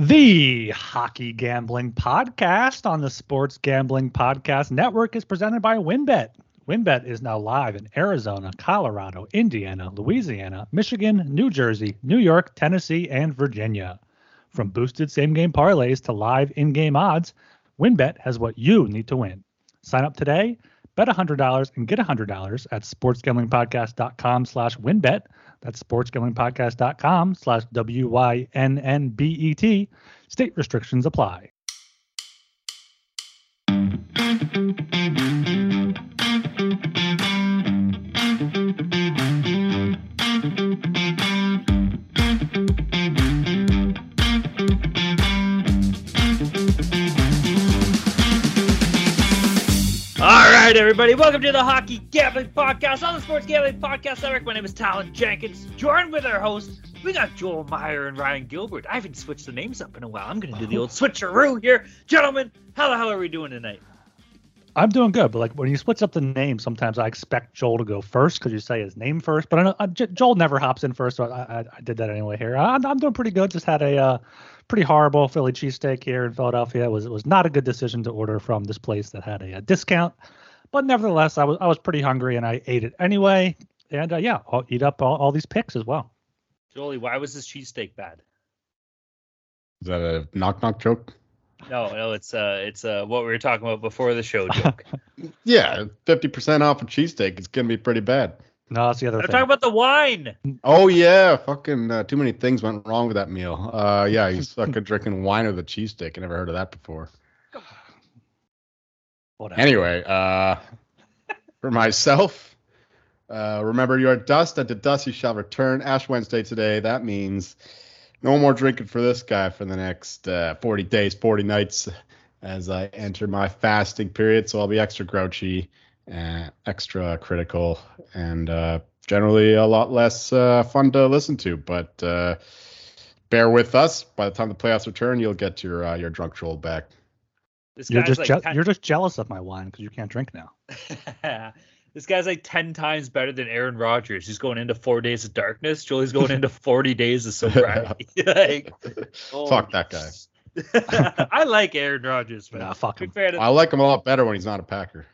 The Hockey Gambling Podcast on the Sports Gambling Podcast Network is presented by WynnBET. WynnBET is now live in Arizona, Colorado, Indiana, Louisiana, Michigan, New Jersey, New York, Tennessee, and Virginia. From boosted same game parlays to live in game odds, WynnBET has what you need to win. Sign up today, bet $100 and get $100 at sportsgamblingpodcast.com slash wynnbet. That's sportsgamblingpodcast.com slash W-Y-N-N-B-E-T. State restrictions apply. Everybody, welcome to the Hockey Gambling Podcast on the Sports Gambling Podcast Network. My name is Talon Jenkins. Joined with our hosts, we got Joel Meyer and Ryan Gilbert. I haven't switched the names up in a while. I'm going to do the old switcheroo here. Gentlemen, how the hell are we doing tonight? I'm doing good, but like when you switch up the name, sometimes I expect Joel to go first because you say his name first. But I know uh, Joel never hops in first, so I, I, I did that anyway here. I'm, I'm doing pretty good. Just had a uh, pretty horrible Philly cheesesteak here in Philadelphia. It was it was not a good decision to order from this place that had a, a discount, but nevertheless, I was I was pretty hungry and I ate it anyway. And uh, yeah, I'll eat up all, all these picks as well. Jolie, why was this cheesesteak bad? Is that a knock knock joke? No, no, it's uh, it's uh, what we were talking about before the show joke. Yeah, fifty percent off a cheesesteak. It's gonna be pretty bad. No, that's the other I'm thing. talking about the wine. Oh yeah, fucking uh, too many things went wrong with that meal. Uh, yeah, he's fucking drinking wine with a cheesesteak. I never heard of that before. Whatever. Anyway, uh, for myself, uh, remember your dust at the dust you shall return. Ash Wednesday today. That means no more drinking for this guy for the next uh, 40 days, 40 nights as I enter my fasting period. So I'll be extra grouchy, uh, extra critical, and uh, generally a lot less uh, fun to listen to. But uh, bear with us. By the time the playoffs return, you'll get your uh, your drunk troll back. This You're just like je- you're just jealous of my wine because you can't drink now. this guy's like ten times better than Aaron Rodgers. He's going into four days of darkness. Jolie's going into forty days of sobriety. like, oh. Fuck that guy. I like Aaron Rodgers, man. Nah, fuck him. fan I like him a lot better when he's not a Packer.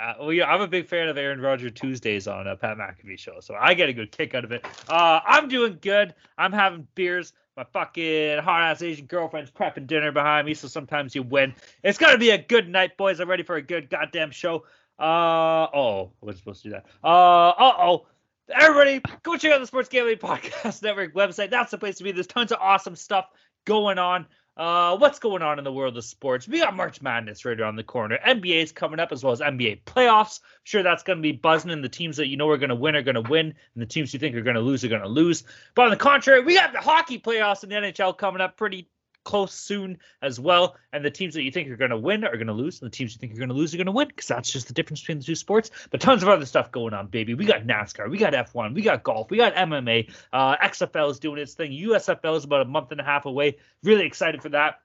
Uh, well, yeah, I'm a big fan of Aaron Rodgers Tuesdays on uh, Pat McAfee show, so I get a good kick out of it. Uh, I'm doing good. I'm having beers. My fucking hot ass Asian girlfriend's prepping dinner behind me, so sometimes you win. It's gonna be a good night, boys. I'm ready for a good goddamn show. Uh oh, I was supposed to do that. Uh oh. Everybody, go check out the Sports Gambling Podcast Network website. That's the place to be. There's tons of awesome stuff going on. Uh, what's going on in the world of sports? We got March Madness right around the corner. NBA is coming up as well as NBA playoffs. Sure, that's going to be buzzing, and the teams that you know are going to win are going to win, and the teams you think are going to lose are going to lose. But on the contrary, we got the hockey playoffs in the NHL coming up pretty close soon as well. And the teams that you think are going to win are going to lose, and the teams you think are going to lose are going to win because that's just the difference between the two sports. But tons of other stuff going on, baby. We got NASCAR, we got F1, we got golf, we got MMA. Uh, XFL is doing its thing. USFL is about a month and a half away. Really excited for that.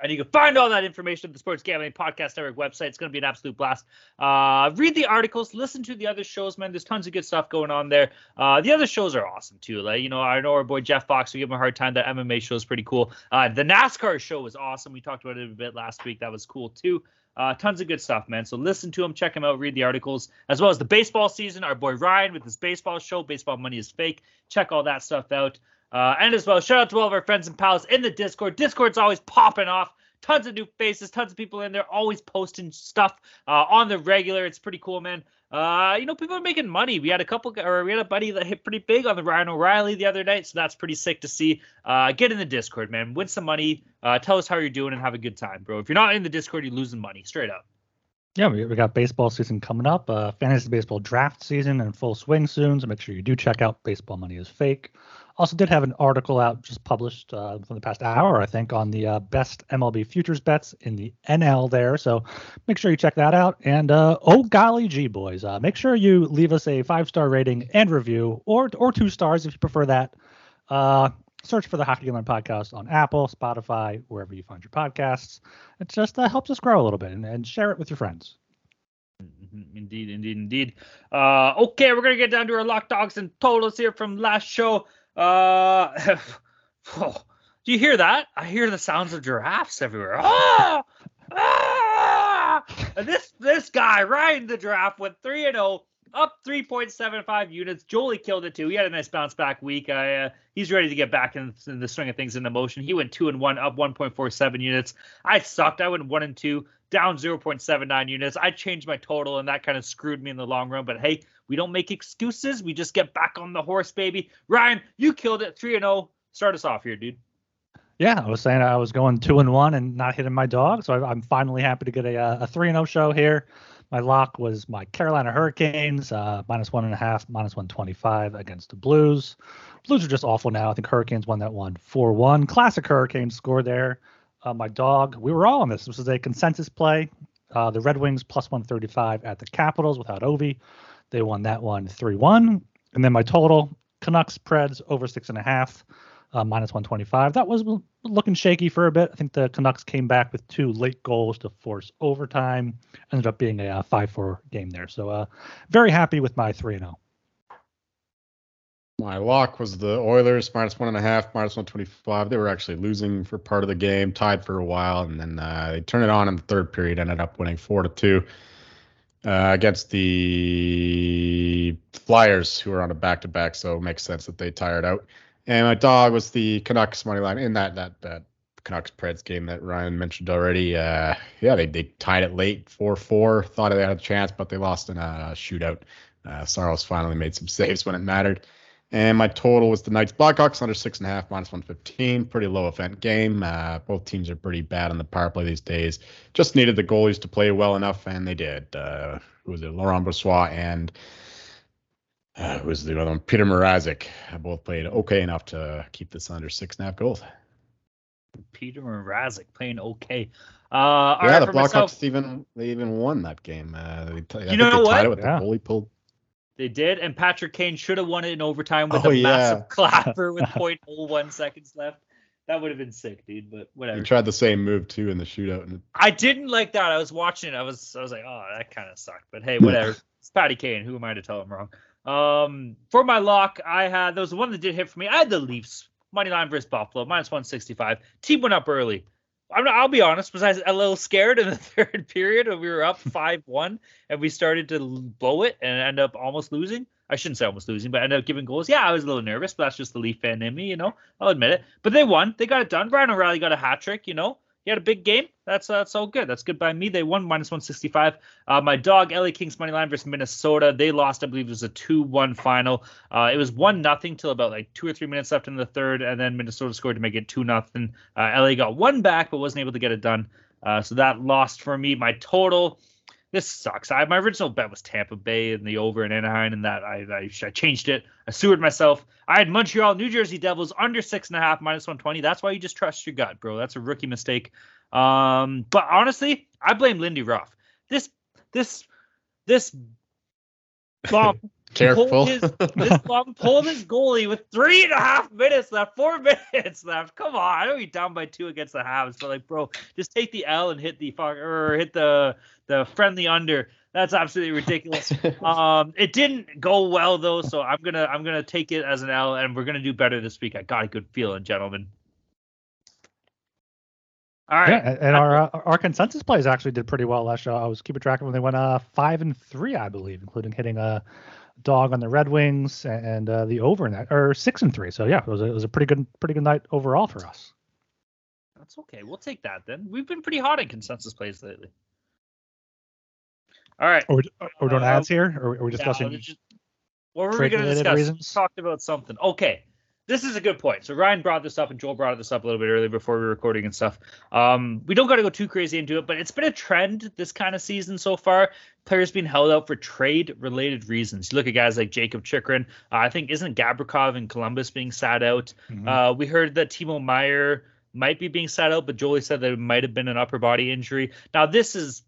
And you can find all that information at the Sports Gambling Podcast Network website. It's going to be an absolute blast. Uh, read the articles, listen to the other shows, man. There's tons of good stuff going on there. Uh, the other shows are awesome too. Like you know, I know our boy Jeff Fox. We give him a hard time. That MMA show is pretty cool. Uh, the NASCAR show was awesome. We talked about it a bit last week. That was cool too. Uh, tons of good stuff, man. So listen to him, check him out, read the articles, as well as the baseball season. Our boy Ryan with his baseball show, Baseball Money is Fake. Check all that stuff out. Uh, and as well, shout out to all of our friends and pals in the Discord. Discord's always popping off. Tons of new faces, tons of people in there, always posting stuff uh, on the regular. It's pretty cool, man. Uh, you know, people are making money. We had a couple, or we had a buddy that hit pretty big on the Ryan O'Reilly the other night, so that's pretty sick to see. Uh, get in the Discord, man. Win some money. Uh, tell us how you're doing and have a good time, bro. If you're not in the Discord, you're losing money, straight up. Yeah, we, got baseball season coming up. Uh, fantasy baseball draft season in full swing soon. So make sure you do check out Baseball Money is Fake. Also, did have an article out just published uh, from the past hour, I think, on the uh, best MLB futures bets in the NL there. So make sure you check that out. And uh, oh golly gee, boys, uh, make sure you leave us a five star rating and review, or or two stars if you prefer that. Uh, search for the Hockey Gambling Podcast on Apple, Spotify, wherever you find your podcasts. It just uh, helps us grow a little bit and, and share it with your friends. Mhm, Indeed, indeed, indeed. Uh, okay, we're gonna get down to our lock dogs and totals here from last show. Uh, oh, Do you hear that? I hear the sounds of giraffes everywhere. Ah! Ah! And this this guy, riding the giraffe, went 3 and 0, up 3.75 units. Jolie killed it too. He had a nice bounce back week. I, uh, he's ready to get back in, in, the swing of things in the motion. He went 2 and 1, up 1.47 units. I sucked. I went 1 and 2, down 0.79 units. I changed my total, and that kind of screwed me in the long run. But hey, we don't make excuses. We just get back on the horse, baby. Ryan, you killed it 3 and 0. Start us off here, dude. Yeah, I was saying I was going two and one and not hitting my dog, so I'm finally happy to get a uh, a three and zero show here. My lock was my Carolina Hurricanes uh, minus one and a half, minus one twenty five against the Blues. Blues are just awful now. I think Hurricanes won that one 4 1. Classic Hurricanes score there. Uh, my dog, we were all on this. This was a consensus play. Uh, the Red Wings plus one thirty five at the Capitals without Ovi. They won that one 3 1. And then my total Canucks Preds over six and a half uh, minus 125. That was looking shaky for a bit. I think the Canucks came back with two late goals to force overtime. Ended up being a 5 uh, 4 game there. So, uh, very happy with my 3 0. My lock was the Oilers minus one and a half, minus 125. They were actually losing for part of the game, tied for a while, and then uh, they turned it on in the third period, ended up winning 4 to 2. Uh, against the Flyers, who are on a back-to-back, so it makes sense that they tired out. And my dog was the Canucks money line in that that that Canucks Preds game that Ryan mentioned already. Uh, yeah, they, they tied it late, four four. Thought they had a chance, but they lost in a shootout. Uh, Saros finally made some saves when it mattered. And my total was the Knights Blackhawks under six and a half, minus 115. Pretty low event game. Uh, both teams are pretty bad on the power play these days. Just needed the goalies to play well enough, and they did. Uh, was it Laurent Brossoit and uh, was the other one? Petr Mrazek. Both played okay enough to keep this under six and a half goals. Petr Mrazek playing okay. Uh, yeah, right, the Blackhawks myself, even they even won that game. Uh, they, you know what? With yeah. the goalie pulled. They did, and Patrick Kane should have won it in overtime with oh, a yeah. massive clapper with 0.01 seconds left. That would have been sick, dude. But whatever. He tried the same move too in the shootout. And... I didn't like that. I was watching it. I was I was like, oh, that kind of sucked. But hey, whatever. it's Patty Kane. Who am I to tell him wrong? Um, for my lock, I had there was one that did hit for me. I had the Leafs money line versus Buffalo minus 165. Team went up early. I'm not, I'll be honest, was I a little scared in the third period when we were up 5-1 and we started to blow it and end up almost losing. I shouldn't say almost losing, but ended up giving goals. Yeah, I was a little nervous, but that's just the Leaf fan in me, you know. I'll admit it. But they won. They got it done. Ryan O'Reilly got a hat trick, you know he had a big game. That's uh, that's all good. That's good by me. They won minus 165. Uh, my dog, LA Kings money line versus Minnesota. They lost. I believe it was a 2-1 final. Uh, it was one nothing till about like two or three minutes left in the third, and then Minnesota scored to make it two nothing. Uh, LA got one back, but wasn't able to get it done. Uh, so that lost for me. My total this sucks. I, my original bet was Tampa Bay and the over in Anaheim, and that I, I, I changed it. I sewered myself. I had Montreal, New Jersey Devils under six and a half, minus one twenty. That's why you just trust your gut, bro. That's a rookie mistake. Um, but honestly, I blame Lindy Ruff. This this this bomb Careful. His, this pulled his goalie with three and a half minutes left, four minutes left. Come on, I know you're down by two against the Habs, but like, bro, just take the L and hit the fuck or hit the the friendly under. That's absolutely ridiculous. um, it didn't go well though, so I'm gonna I'm gonna take it as an L, and we're gonna do better this week. I got a good feeling, gentlemen. All right. Yeah, and our uh, our consensus plays actually did pretty well last show. I was keeping track of them. They went uh five and three, I believe, including hitting a dog on the Red Wings and uh, the over in that, or six and three. So yeah, it was a, it was a pretty good pretty good night overall for us. That's okay. We'll take that then. We've been pretty hot in consensus plays lately. All right. Or we're doing uh, ads here, or are we discussing? Yeah, just, what were we going to discuss? Reasons? We talked about something. Okay this is a good point. So Ryan brought this up and Joel brought this up a little bit earlier before we were recording and stuff. Um, we don't got to go too crazy into it, but it's been a trend this kind of season so far. Players being held out for trade related reasons. You look at guys like Jakob Chychrun. Uh, I think isn't Gavrikov and Columbus being sat out. Mm-hmm. Uh, we heard that Timo Meier might be being sat out, but Jolie said that it might have been an upper body injury. Now this is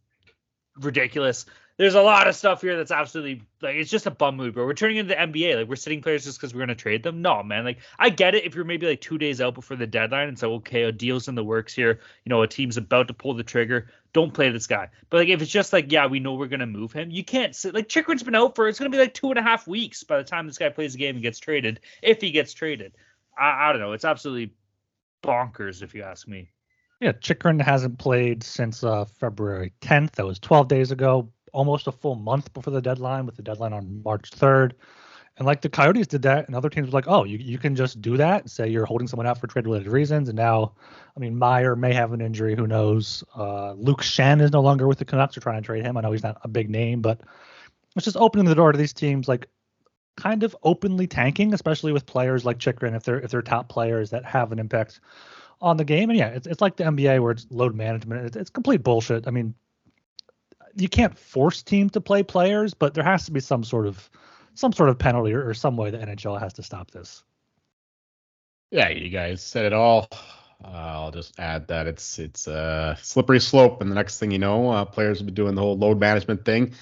ridiculous there's a lot of stuff here that's absolutely like it's just a bum move, bro. We're turning into the NBA. Like we're sitting players just because we're gonna trade them. No, man. Like I get it if you're maybe like two days out before the deadline and so okay, a deal's in the works here. You know, a team's about to pull the trigger. Don't play this guy. But like if it's just like, yeah, we know we're gonna move him, you can't sit like Chychrun's been out for it's gonna be like two and a half weeks by the time this guy plays the game and gets traded, if he gets traded. I, I don't know. It's absolutely bonkers, if you ask me. Yeah, Chychrun hasn't played since uh, February 10th. That was 12 days ago, almost a full month before the deadline, with the deadline on March 3rd. And like the Coyotes did that, and other teams were like, oh, you, you can just do that and say you're holding someone out for trade related reasons. And now, I mean, Meier may have an injury. Who knows? Uh, Luke Schenn is no longer with the Canucks. They're trying to trade him. I know he's not a big name, but it's just opening the door to these teams like kind of openly tanking, especially with players like Chychrun if they're if they're top players that have an impact on the game. And yeah, it's, it's like the NBA where it's load management. It's, it's complete bullshit. I mean, you can't force teams to play players, but there has to be some sort of some sort of penalty or, or some way the NHL has to stop this. Yeah, you guys said it all. Uh, I'll just add that it's it's a slippery slope, and the next thing you know, uh, players will be doing the whole load management thing.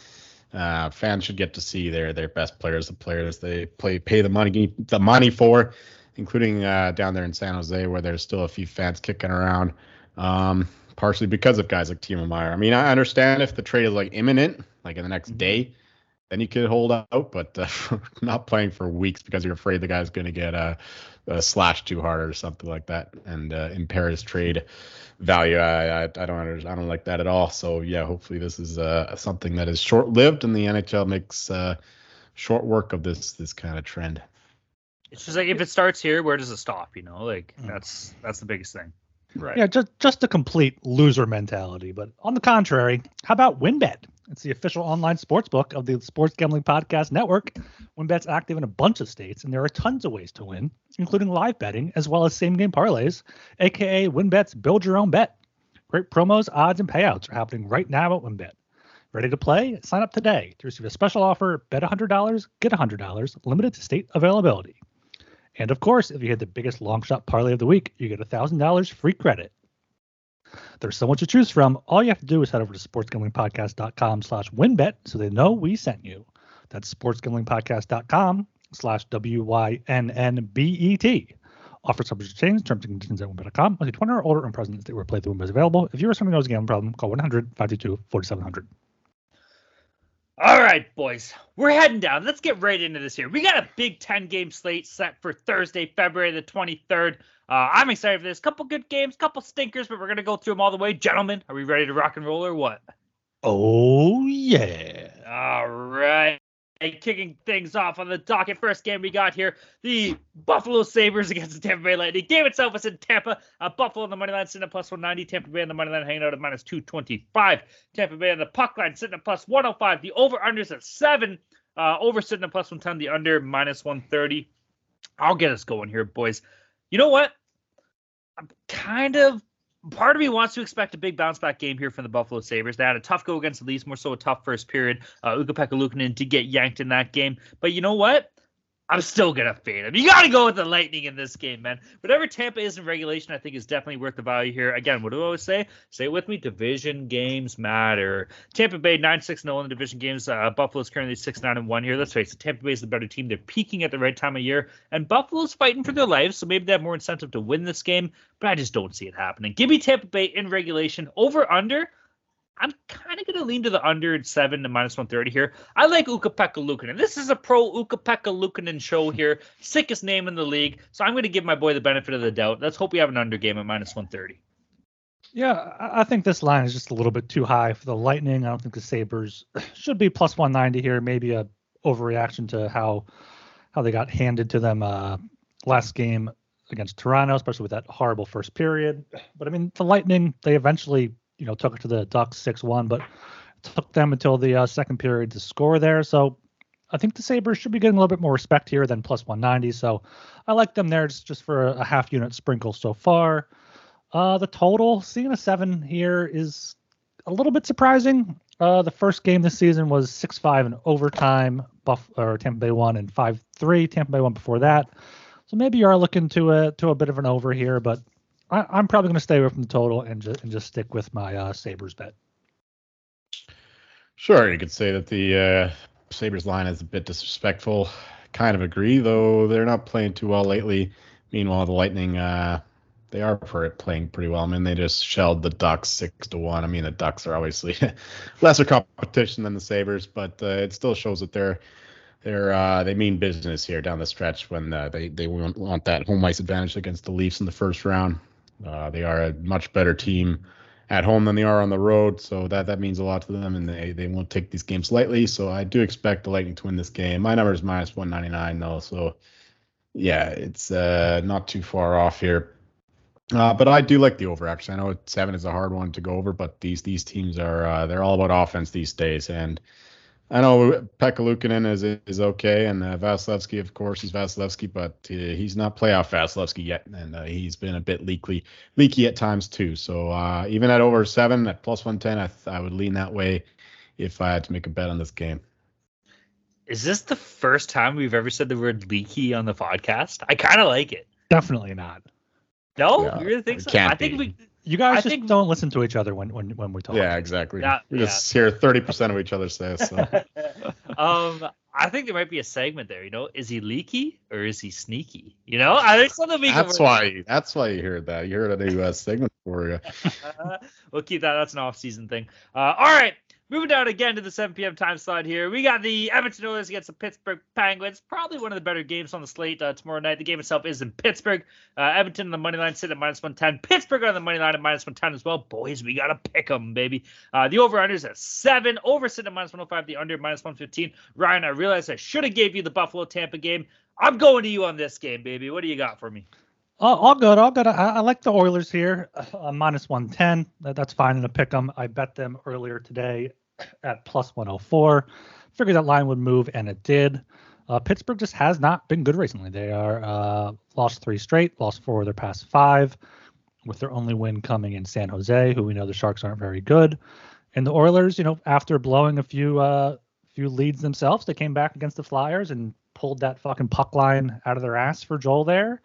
Uh, fans should get to see their their best players, the players they play pay the money the money for, including uh, down there in San Jose where there's still a few fans kicking around. Um, partially because of guys like Timo Meier. I mean, I understand if the trade is like imminent, like in the next mm-hmm. day, then you could hold out. But uh, not playing for weeks because you're afraid the guy's going to get a, a, slash too hard or something like that and uh, impair his trade value. I, I, I don't I don't like that at all. So yeah, hopefully this is uh, something that is short lived and the NHL makes uh, short work of this this kind of trend. It's just like if it starts here, where does it stop? You know, like mm. that's that's the biggest thing. Right. Yeah, just just a complete loser mentality. But on the contrary, how about WynnBET? It's the official online sports book of the Sports Gambling Podcast Network. WynnBET's active in a bunch of states, and there are tons of ways to win, including live betting as well as same game parlays, aka WynnBET's Build Your Own Bet. Great promos, odds, and payouts are happening right now at WynnBET. Ready to play? Sign up today to receive a special offer. Bet $100, get $100, limited to state availability. And of course, if you hit the biggest long shot parlay of the week, you get $1,000 free credit. There's so much to choose from. All you have to do is head over to sportsgamblingpodcast.com slash wynnbet so they know we sent you. That's sportsgamblingpodcast.com slash W-Y-N-N-B-E-T. Offer subject to change, terms and conditions at wynnbet.com. Only 20 or older and present that were played through Wynnbet is available. If you or someone knows a gambling problem, call 100-522-4700. All right, boys, we're heading down. Let's get right into this here. We got a big 10 game slate set for Thursday, February the 23rd. Uh, I'm excited for this. Couple good games, couple stinkers, but we're going to go through them all the way. Gentlemen, are we ready to rock and roll or what? Oh, yeah. All right kicking things off on the docket. First game we got here, the Buffalo Sabres against the Tampa Bay Lightning. Game itself is in Tampa. Uh, Buffalo on the money line sitting at plus 190. Tampa Bay on the money line hanging out at minus 225. Tampa Bay on the puck line sitting at plus 105. The over unders at seven. Uh, over sitting at plus 110. The under minus 130. I'll get us going here, boys. You know what? I'm kind of part of me wants to expect a big bounce back game here from the Buffalo Sabres. They had a tough go against the Leafs, more so a tough first period. Uh, Ukko-Pekka did get yanked in that game, but you know what? I'm still gonna fade him. You gotta go with the Lightning in this game, man. Whatever Tampa is in regulation, I think is definitely worth the value here. Again, what do I always say? Say it with me: division games matter. Tampa Bay nine six zero in the division games. Uh, Buffalo's currently six nine and one here. Let's face it, Tampa Bay is the better team. They're peaking at the right time of year, and Buffalo's fighting for their lives, so maybe they have more incentive to win this game. But I just don't see it happening. Give me Tampa Bay in regulation over under. I'm kind of going to lean to the under at seven to minus 130 here. I like Ukko-Pekka Luukkonen. This is a pro Ukko-Pekka Luukkonen show here. Sickest name in the league. So I'm going to give my boy the benefit of the doubt. Let's hope we have an under game at minus 130. Yeah, I think this line is just a little bit too high for the Lightning. I don't think the Sabres should be plus 190 here. Maybe a overreaction to how how they got handed to them uh, last game against Toronto, especially with that horrible first period. But I mean, the Lightning, they eventually you know took it to the Ducks six one, but took them until the uh, second period to score there. So I think the Sabres should be getting a little bit more respect here than plus 190. So I like them there just, just for a, half unit sprinkle so far. Uh, the total, seeing a seven here is a little bit surprising. Uh, the first game this season was 6 5 in overtime. Buff or Tampa Bay won and 5 3. Tampa Bay won before that. So maybe you are looking to a to a bit of an over here, but I, am probably going to stay away from the total and just and just stick with my uh, Sabres bet. Sure, you could say that the uh, Sabres line is a bit disrespectful. Kind of agree, though they're not playing too well lately. Meanwhile, the Lightning, uh, they are for it playing pretty well. I mean, they just shelled the Ducks six to one. I mean, the Ducks are obviously lesser competition than the Sabres, but uh, it still shows that they're they're uh, they mean business here down the stretch when uh, they they want that home ice advantage against the Leafs in the first round. Uh, they are a much better team at home than they are on the road, so that that means a lot to them, and they they won't take these games lightly. So I do expect the Lightning to win this game. My number is minus 199 though, so yeah, it's uh, not too far off here. Uh, but I do like the over. Actually, I know seven is a hard one to go over, but these these teams are uh, they're all about offense these days, and I know Pekka Luukkonen is is okay, and uh, Vasilevskiy, of course, is Vasilevskiy, but uh, he's not playoff Vasilevskiy yet, and uh, he's been a bit leaky leaky at times too. So uh, even at over seven at plus one ten, I th- I would lean that way if I had to make a bet on this game. Is this the first time we've ever said the word leaky on the podcast? I kind of like it. Definitely not. No, Yeah, you really think it so? I think be. we. You guys I just think- don't listen to each other when when when we talk. Yeah, exactly. Yeah, we just hear thirty percent of each other say so. um, I think there might be a segment there. You know, is he leaky or is he sneaky? You know, I think something we can That's why. That's why you heard that. You heard a new uh, segment for you. we'll keep that. That's an off-season thing. Uh, all right, moving down again to the 7 p.m. time slot here. We got the Edmonton Oilers against the Pittsburgh Penguins. Probably one of the better games on the slate uh, tomorrow night. The game itself is in Pittsburgh. Uh, Edmonton on the money line sitting at minus 110. Pittsburgh on the money line at minus 110 as well. Boys, we gotta pick them, baby. Uh, the over/under is at seven. Over sitting at minus 105. The under minus 115. Ryan, I realize I should have gave you the Buffalo Tampa game. I'm going to you on this game, baby. What do you got for me? all, all good, all good. I, I like the Oilers here, uh, minus 110. That, that's fine in a pick 'em. I bet them earlier today at plus 104. Figured that line would move, and it did. Uh, Pittsburgh just has not been good recently. They are uh, lost three straight, lost four of their past five, with their only win coming in San Jose, who we know the Sharks aren't very good. And the Oilers, you know, after blowing a few uh, few leads themselves, they came back against the Flyers and pulled that fucking puck line out of their ass for Joel there.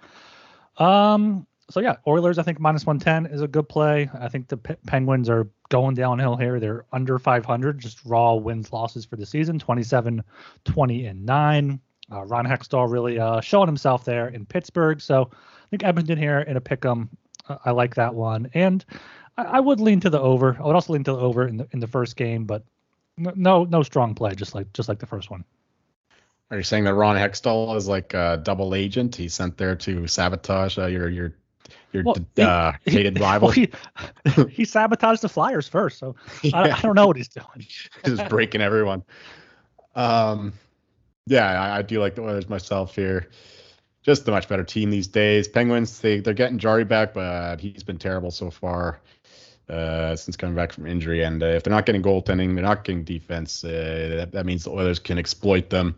Um, so yeah, Oilers, I think minus 110 is a good play. I think the Penguins are going downhill here. They're under 500, just raw wins losses for the season 27, 20, and 9. Uh, Ron Hextall really uh, showing himself there in Pittsburgh. So I think Edmonton here in a pick 'em. Uh, I like that one. And I, I would lean to the over. I would also lean to the over in the in the first game, but no no strong play, just like just like the first one. Are you saying that Ron Hextall is like a double agent? He's sent there to sabotage uh, your your your Well, he- uh, hated rival. Well, he, he sabotaged the Flyers first, so I, Yeah. I don't know what he's doing. just breaking everyone. Um, yeah, I, I do like the Oilers myself here. Just a much better team these days. Penguins, they they're getting Jarry back, but he's been terrible so far uh, since coming back from injury. And uh, if they're not getting goaltending, they're not getting defense. Uh, that, that means the Oilers can exploit them.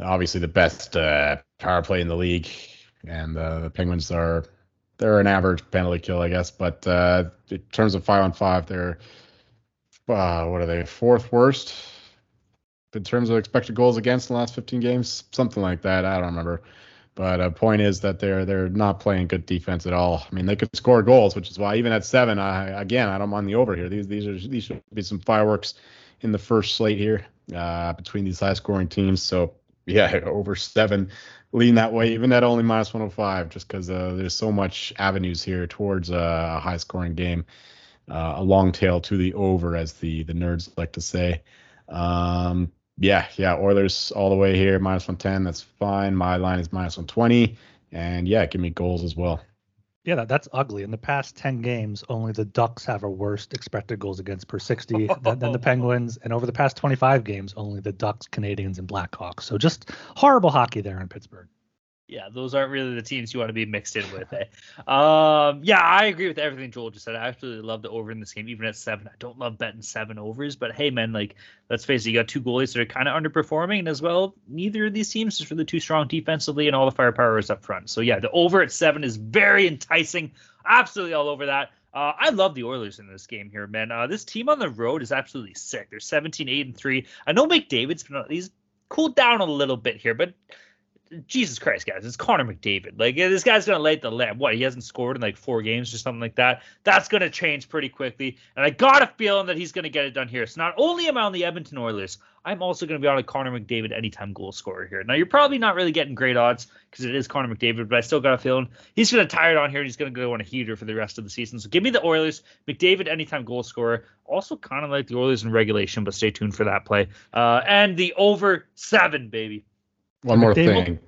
Obviously, the best uh, power play in the league, and uh, the Penguins are they're an average penalty kill, I guess. But uh, in terms of five on five, they're uh, what are they fourth worst in terms of expected goals against in the last 15 games, something like that. I don't remember. But a point is that they're they're not playing good defense at all. I mean, they could score goals, which is why even at seven, I again I don't mind the over here. These these are these should be some fireworks in the first slate here uh, between these high scoring teams. So yeah, over seven, lean that way, even at only minus 105, just because uh, there's so much avenues here towards uh, a high scoring game. Uh, a long tail to the over, as the the nerds like to say. Um, yeah, yeah, Oilers all the way here, minus 110. That's fine. My line is minus 120. And yeah, give me goals as well. Yeah, that, that's ugly. In the past 10 games, only the Ducks have a worse expected goals against per 60 than, than the Penguins. And over the past 25 games, only the Ducks, Canadiens, and Blackhawks. So just horrible hockey there in Pittsburgh. Yeah, those aren't really the teams you want to be mixed in with. Eh? Um, yeah, I agree with everything Joel just said. I absolutely love the over in this game, even at seven. I don't love betting seven overs, but hey, man, like let's face it, you got two goalies that are kind of underperforming, as well, neither of these teams is really too strong defensively, and all the firepower is up front. So yeah, the over at seven is very enticing. Absolutely all over that. Uh, I love the Oilers in this game here, man. Uh, this team on the road is absolutely sick. They're 17, 8, and 3. I know McDavid's been he's cooled down a little bit here, but Jesus Christ, guys, it's Connor McDavid. Like this guy's gonna light the lamp. What he hasn't scored in like four games or something like that. That's gonna change pretty quickly. And I got a feeling that he's gonna get it done here. So not only am I on the Edmonton Oilers, I'm also gonna be on a Connor McDavid anytime goal scorer here. Now you're probably not really getting great odds because it is Connor McDavid, but I still got a feeling he's gonna tire it on here and he's gonna go on a heater for the rest of the season. So give me the Oilers, McDavid anytime goal scorer. Also kind of like the Oilers in regulation, but stay tuned for that play. Uh, and the over seven, baby. One more McDavid- thing.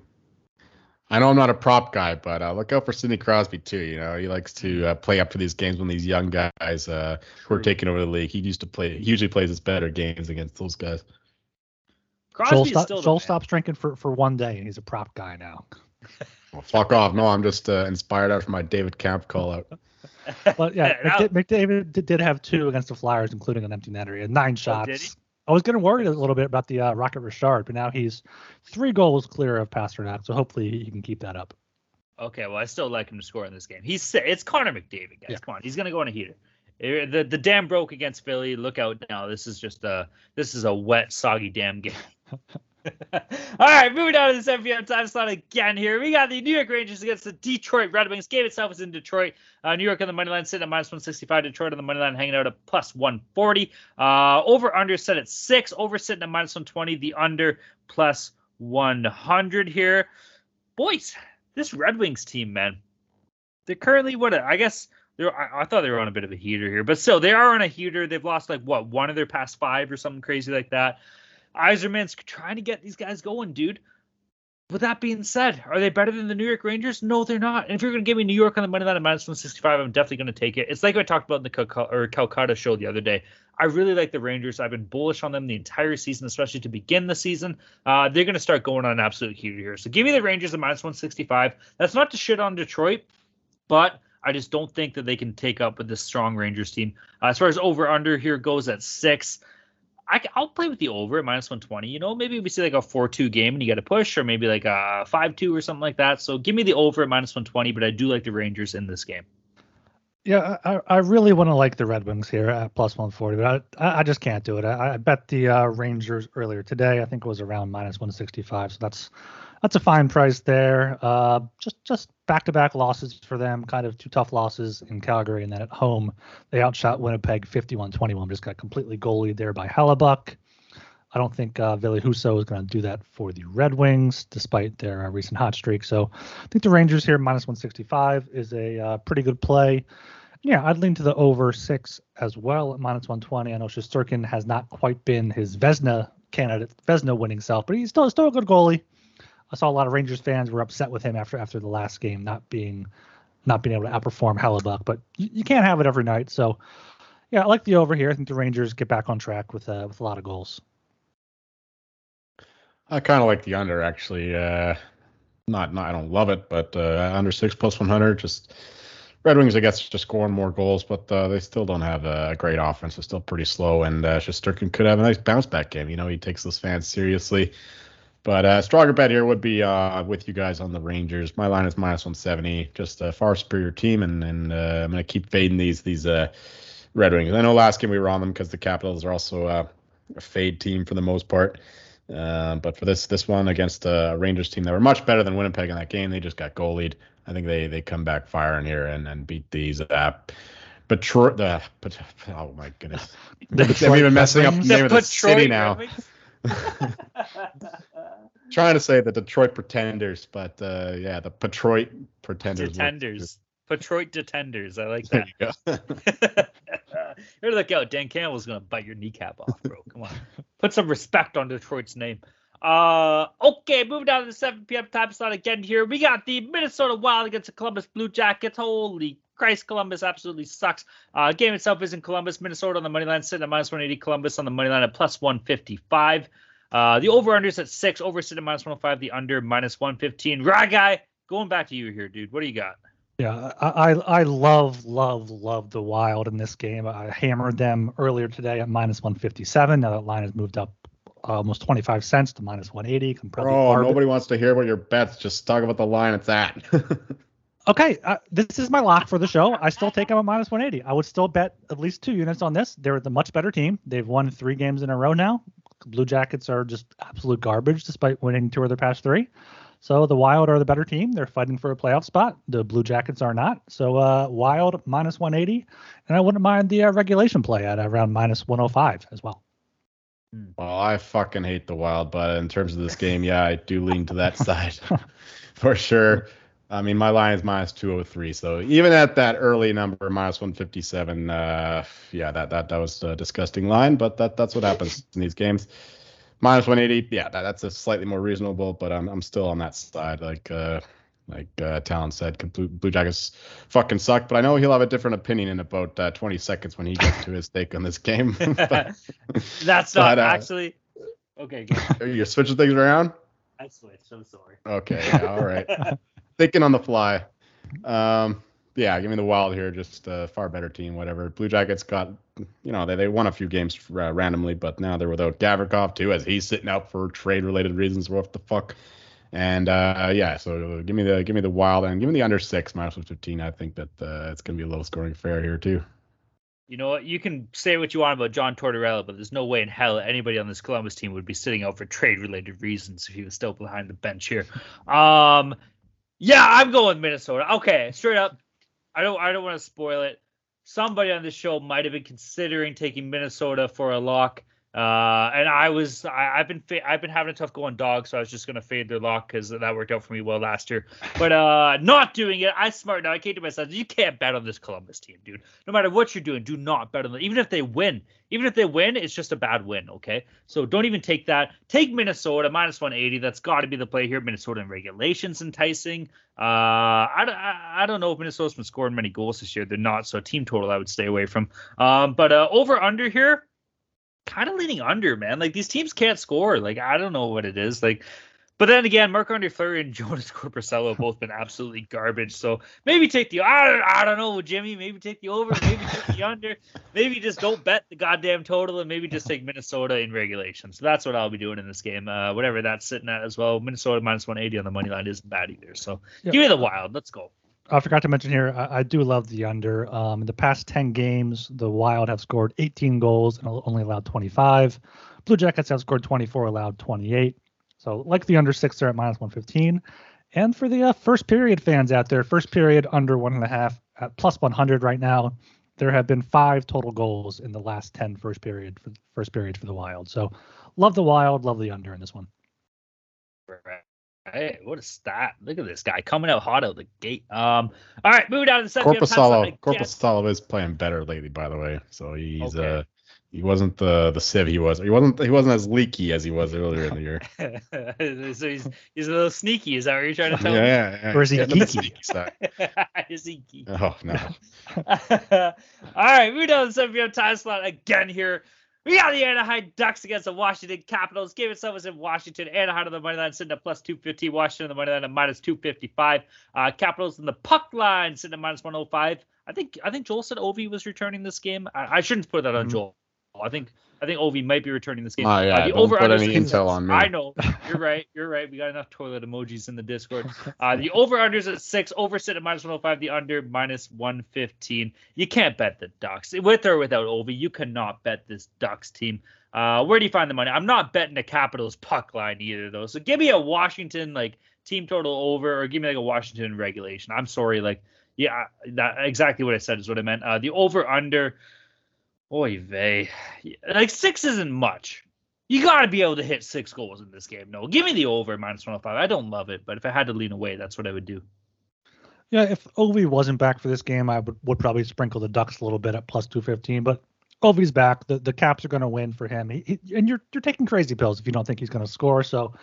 I know I'm not a prop guy, but uh, look out for Sidney Crosby too. You know, he likes to uh, play up to these games when these young guys uh, who are taking over the league. He used to play. He usually plays his better games against those guys. Joel, Crosby's stop, still Joel stops drinking for, for one day, and he's a prop guy now. Well, fuck off. No, I'm just uh, inspired after my David Camp call out. But yeah, Now- McDavid did, did have two against the Flyers, including an empty netter. He had nine shots. I was getting worried a little bit about the uh, Rocket Richard, but now he's three goals clear of Pastrnak, so hopefully he can keep that up. Okay, well, I still like him to score in this game. He's it's Connor McDavid, guys. Yeah. Come on, he's gonna go on a heater. Eh, The the dam broke against Philly. Look out now. This is just a this is a wet, soggy dam game. All right, moving on to 7 p.m. time slot again here. We got the New York Rangers against the Detroit Red Wings. Game itself is in Detroit. Uh, New York on the money line sitting at minus 165. Detroit on the money line hanging out at plus 140. Uh, over under set at six. Over sitting at minus 120. The under plus 100 here. Boys, this Red Wings team, man, they're currently what I guess. I thought they were on a bit of a heater here, but still, they are on a heater. They've lost like what one of their past five or something crazy like that. Yzerman's trying to get these guys going, dude. With that being said, are they better than the New York Rangers? No, they're not. And if you're going to give me New York on the money line at minus 165, I'm definitely going to take it. It's like I talked about in the or Calcutta show the other day. I really like the Rangers. I've been bullish on them the entire season, especially to begin the season. Uh, they're going to start going on an absolute heater here. So give me the Rangers at minus 165. That's not to shit on Detroit, but I just don't think that they can take up with this strong Rangers team. Uh, as far as over under here goes at six. I, will play with the over at minus 120. You know, maybe we see like a 4 2 game and you get a push, or maybe like a 5 2 or something like that. So give me the over at minus 120, but I do like the Rangers in this game. Yeah, I, I really want to like the Red Wings here at plus 140, but I, I just can't do it. I, I bet the uh, Rangers earlier today. I think it was around minus 165, so that's that's a fine price there. Uh, just just back to back losses for them, kind of two tough losses in Calgary, and then at home they outshot Winnipeg 51-21. Just got completely goalied there by Hellebuyck. I don't think uh, Ville Husso is going to do that for the Red Wings, despite their uh, recent hot streak. So I think the Rangers here minus 165 is a uh, pretty good play. Yeah, I'd lean to the over six as well at minus 120. I know Shesterkin has not quite been his Vezina candidate, Vezina winning self, but he's still still a good goalie. I saw a lot of Rangers fans were upset with him after after the last game not being not being able to outperform Hellebuyck, but you, you can't have it every night. So yeah, I like the over here. I think the Rangers get back on track with uh, with a lot of goals. I kind of like the under actually. Uh, not, not I don't love it, but uh, under six plus 100. Just Red Wings, I guess, just scoring more goals, but uh, they still don't have a great offense. They're still pretty slow, and uh, could have a nice bounce back game. You know, he takes those fans seriously. But uh, stronger bet here would be uh, with you guys on the Rangers. My line is minus 170. Just a far superior team, and and uh, I'm gonna keep fading these these uh, Red Wings. I know last game we were on them because the Capitals are also uh, a fade team for the most part. Uh, but for this this one against a Rangers team that were much better than Winnipeg in that game, they just got goalied. I think they they come back firing here and, and beat these. Uh, Detroit, the but oh my goodness, The I'm even messing up the Wings. name of the Detroit city now. Trying to say the Detroit Pretenders, but uh, yeah, the Detroit Pretenders. Detenders. Detroit Detenders. I like that. There you go. Here, look out. Dan Campbell's going to bite your kneecap off, bro. Come on. Put some respect on Detroit's name. Uh, okay, moving down to the 7 p.m. time slot again here. We got the Minnesota Wild against the Columbus Blue Jackets. Holy Christ, Columbus absolutely sucks. Uh, game itself is in Columbus. Minnesota on the money line sitting at minus 180. Columbus on the money line at plus 155. Uh, the over under is at six. Over sitting at minus 105. The under minus 115. Right, guy. Going back to you here, dude. What do you got? Yeah, I, I I love love love the Wild in this game. I hammered them earlier today at minus 157. Now that line has moved up almost 25 cents to minus 180. Can probably Bro, arb- nobody wants to hear about your bets. Just talk about the line it's at. Okay, uh, this is my lock for the show. I still take them at minus 180. I would still bet at least two units on this. They're the much better team. They've won three games in a row now. Blue Jackets are just absolute garbage despite winning two of their past three. So the Wild are the better team. They're fighting for a playoff spot. The Blue Jackets are not. So uh, Wild minus 180, and I wouldn't mind the uh, regulation play at around minus 105 as well. well, I fucking hate the Wild, but in terms of this game, yeah, I do lean to that side for sure. I mean, my line is minus 203. So even at that early number, minus 157, uh, yeah, that that that was a disgusting line, but that that's what happens in these games. Minus 180, yeah, that, that's a slightly more reasonable, but I'm I'm still on that side. Like, uh, Like uh, Talon said, Blue, Blue Jackets fucking suck. But I know he'll have a different opinion in about uh, 20 seconds when he gets to his take on this game. but, That's not but, uh, actually. Okay, go. You're switching things around. I switched. I'm sorry. Okay, yeah, all right. Thinking on the fly. Um, yeah, give me the Wild here. Just a far better team, whatever. Blue Jackets got, you know, they, they won a few games uh, randomly, but now they're without Gavrikov too, as he's sitting out for trade related reasons. What the fuck? And uh, yeah, so give me the give me the Wild and give me the under six minus one fifteen. I think that uh, it's gonna be a low scoring affair here too. You know what? You can say what you want about John Tortorella, but there's no way in hell anybody on this Columbus team would be sitting out for trade related reasons if he was still behind the bench here. Um, yeah, I'm going Minnesota. Okay, straight up. I don't I don't want to spoil it. Somebody on this show might have been considering taking Minnesota for a lock. Uh, and I was I, have been fa- I've been having a tough going dog, so I was just gonna fade their lock because that worked out for me well last year. But uh, not doing it, I smart now. I came to myself. You can't bet on this Columbus team, dude. No matter what you're doing, do not bet on them. Even if they win, even if they win, it's just a bad win. Okay, so don't even take that. Take Minnesota minus 180. That's got to be the play here. Minnesota in regulations enticing. Uh, I, I, I don't know if Minnesota's been scoring many goals this year. They're not, so team total I would stay away from. Um, but uh, over under here kind of leaning under, man. Like these teams can't score. Like I don't know what it is. Like, but then again, Marc-Andre Fleury and Jonas have both been absolutely garbage. So maybe take the I, don't, I don't know, Jimmy. Maybe take the over. Maybe take the under. Maybe just don't bet the goddamn total and maybe just take Minnesota in regulation. So that's what I'll be doing in this game. Uh, whatever that's sitting at as well. Minnesota minus 180 on the money line isn't bad either. So give me the wild. Let's go. I forgot to mention here, I, I, do love the under. Um, in the past 10 games, the Wild have scored 18 goals and only allowed 25. Blue Jackets have scored 24, allowed 28. So, like the under six, they're at minus 115. And for the uh, first period fans out there, first period under one and a half at plus 100 right now. There have been five total goals in the last 10 first period for first period for the Wild. So, love the Wild, love the under in this one. Right. Hey, what a stat! Look at this guy coming out hot out the gate. Um, all right, moving down to the second. Korpisalo, Korpisalo is playing better lately, by the way. So he's okay. uh he wasn't the the sieve he was. He wasn't he wasn't as leaky as he was earlier in the year. so he's he's a little sneaky. Is that what you're trying to tell yeah, me? Yeah, yeah. Or is he yeah, geeky? is he geeky? Oh no. All right, moving down to the 7 p.m. time slot again here. We got the Anaheim Ducks against the Washington Capitals. Game itself was in Washington. Anaheim on the money line sitting at plus 250. Washington on the money line at minus 255. Uh, Capitals in the puck line sitting at minus 105. I think I think Joel said Ovi was returning this game. I, I shouldn't put that on mm-hmm. Joel. I think I think Ovi might be returning this game. Oh, yeah, uh, the over put any intel on me. I know. You're right. You're right. We got enough toilet emojis in the Discord. Uh, the over unders at six, over sit at minus 105, the under minus 115. You can't bet the Ducks. With or without Ovi, you cannot bet this Ducks team. Uh, where do you find the money? I'm not betting the Capitals puck line either, though. So give me a Washington like team total over, or give me like a Washington regulation. I'm sorry, like yeah, that exactly what I said is what I meant. Uh, the over under Oy vey. Like six isn't much. You got to be able to hit six goals in this game. No, give me the over minus 105. I don't love it, but if I had to lean away, that's what I would do. Yeah, if Ovi wasn't back for this game, I would, would probably sprinkle the Ducks a little bit at plus 215. But Ovi's back. The the Caps are going to win for him. He, he, and you're you're taking crazy pills if you don't think he's going to score. So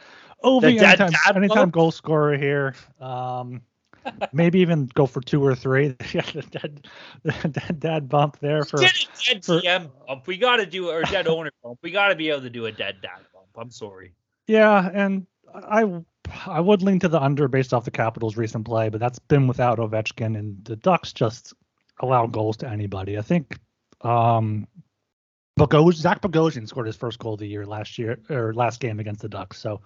Ovi, anytime, anytime goal scorer here. Um, maybe even go for two or three. dead, dead, dead bump there for dead, dead for, DM bump. We got to do or dead owner bump. We got to be able to do a dead dad bump. I'm sorry. Yeah, and I I would lean to the under based off the Capitals' recent play, but that's been without Ovechkin, and the Ducks just allow goals to anybody. I think um, Bogosian, Zach Bogosian scored his first goal of the year last year or last game against the Ducks. So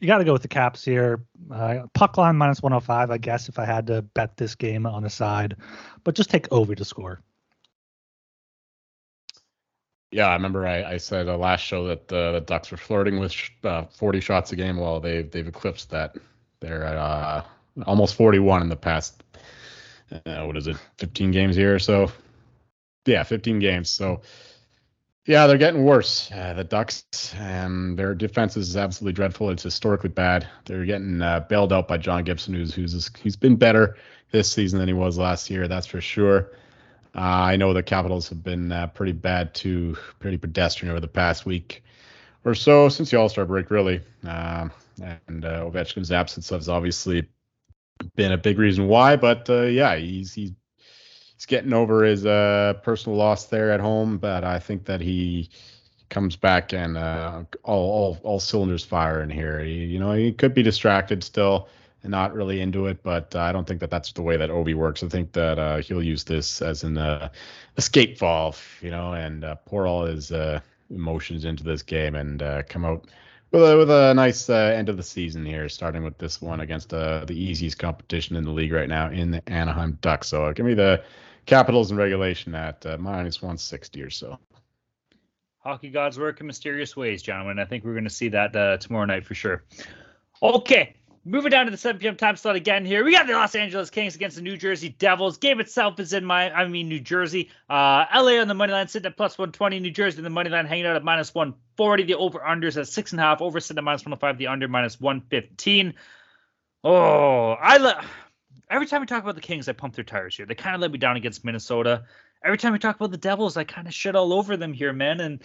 you got to go with the Caps here. Uh, puck line minus 105, I guess, if I had to bet this game on the side, but just take over to score. Yeah, I remember I, I said uh, last show that uh, the Ducks were flirting with uh, 40 shots a game. Well, they've they've eclipsed that. They're at uh, almost 41 in the past. Uh, what is it? 15 games here or so. Yeah, 15 games. So yeah, they're getting worse. Uh, the Ducks, um, their defense is absolutely dreadful. It's historically bad. They're getting uh, bailed out by John Gibson, who's who's who's been better this season than he was last year. That's for sure. Uh, I know the Capitals have been uh, pretty bad too, pretty pedestrian over the past week or so since the All Star break, really. Um, and uh, Ovechkin's absence has obviously been a big reason why. But uh, yeah, he's he's he's getting over his uh, personal loss there at home. But I think that he comes back and uh, all, all all cylinders fire in here. He, you know, he could be distracted still and not really into it, but uh, I don't think that that's the way that Ovi works. I think that uh, he'll use this as an uh, escape valve, you know, and uh, pour all his uh, emotions into this game and come out with a, with a nice end of the season here, starting with this one against the easiest competition in the league right now in the Anaheim Ducks. So give me the Capitals in regulation at minus 160 or so. Hockey gods work in mysterious ways, gentlemen. I think we're going to see that uh, tomorrow night for sure. Okay, moving down to the 7 p.m. time slot again here. We got the Los Angeles Kings against the New Jersey Devils. Game itself is in my, I mean, New Jersey. Uh, LA on the money line sitting at plus 120. New Jersey on the money line hanging out at minus 140. The over unders at six and a half. Over sitting at minus 105. The under minus 115. Oh, I love. Every time we talk about the Kings, I pump their tires here. They kind of let me down against Minnesota every time we talk about the Devils, I kind of shit all over them here, man. And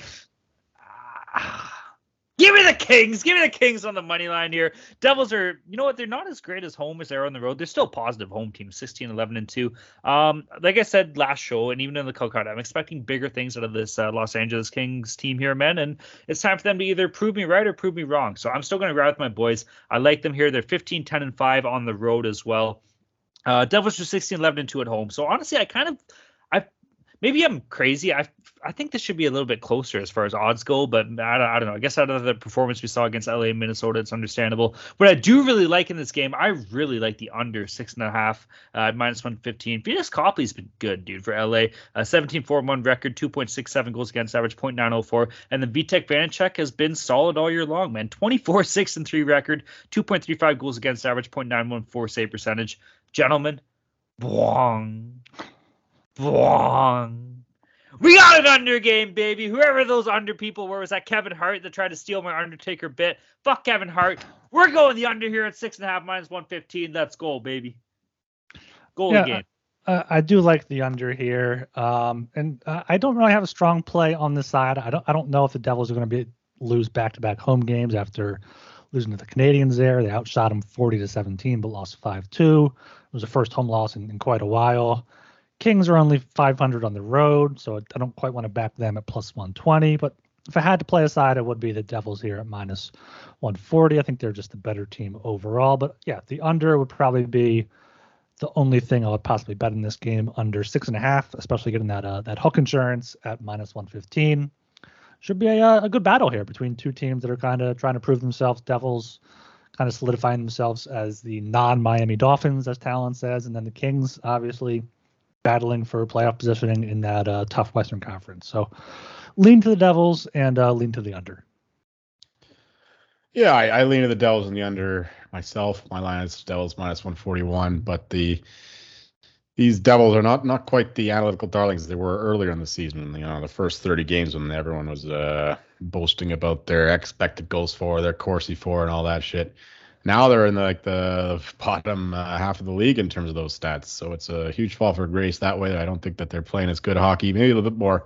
uh, give me the Kings. Give me the Kings on the money line here. Devils are, you know what? They're not as great as home as they're on the road. They're still positive home team, 16, 11, and 2. Um, like I said last show, and even in the card, I'm expecting bigger things out of this uh, Los Angeles Kings team here, man. And it's time for them to either prove me right or prove me wrong. So I'm still going to ride with my boys. I like them here. They're 15, 10, and 5 on the road as well. Uh, Devils are 16, 11, and 2 at home. So honestly, I kind of I maybe I'm crazy. I I think this should be a little bit closer as far as odds go, but I don't, I don't know. I guess out of the performance we saw against LA and Minnesota, it's understandable. What I do really like in this game, I really like the under six and a half, uh, minus 115. Pheonix Copley's been good, dude, for LA. Uh, 17 4 1 record, 2.67 goals against average, 0.904. And the Vitek Vanecek has been solid all year long, man. 24 6 and 3 record, 2.35 goals against average, 0.914 save percentage. Gentlemen, bwong. Bwong. We got an under game, baby. Whoever those under people were, was that Kevin Hart that tried to steal my Undertaker bit? Fuck Kevin Hart. We're going the under here at six and a half minus one fifteen. Let's go, baby. Goal yeah, game. Uh, I do like the under here, um, and I don't really have a strong play on this side. I don't. I don't know if the Devils are going to be lose back-to-back home games after losing to the Canadiens There, they outshot them forty to seventeen, but lost five-two. It was the first home loss in, in quite a while. Kings are only 500 on the road, so I don't quite want to back them at plus 120. But if I had to play a side, it would be the Devils here at minus 140. I think they're just a better team overall. But yeah, the under would probably be the only thing I would possibly bet in this game under six and a half, especially getting that uh, that hook insurance at minus 115. Should be a, a good battle here between two teams that are kind of trying to prove themselves. Devils kind of solidifying themselves as the non-Miami Dolphins, as Talon says, and then the Kings obviously battling for playoff positioning in that uh, tough Western Conference. So lean to the Devils and uh, lean to the under. Yeah, I, I, lean to the Devils and the under myself. My line is Devils minus 141, but the these Devils are not not quite the analytical darlings they were earlier in the season. You know, the first 30 games when everyone was uh, boasting about their expected goals for, their Corsi for, and all that shit now they're in the, like the bottom uh, half of the league in terms of those stats. So it's a huge fall for grace that way. I don't think that they're playing as good hockey. Maybe a little bit more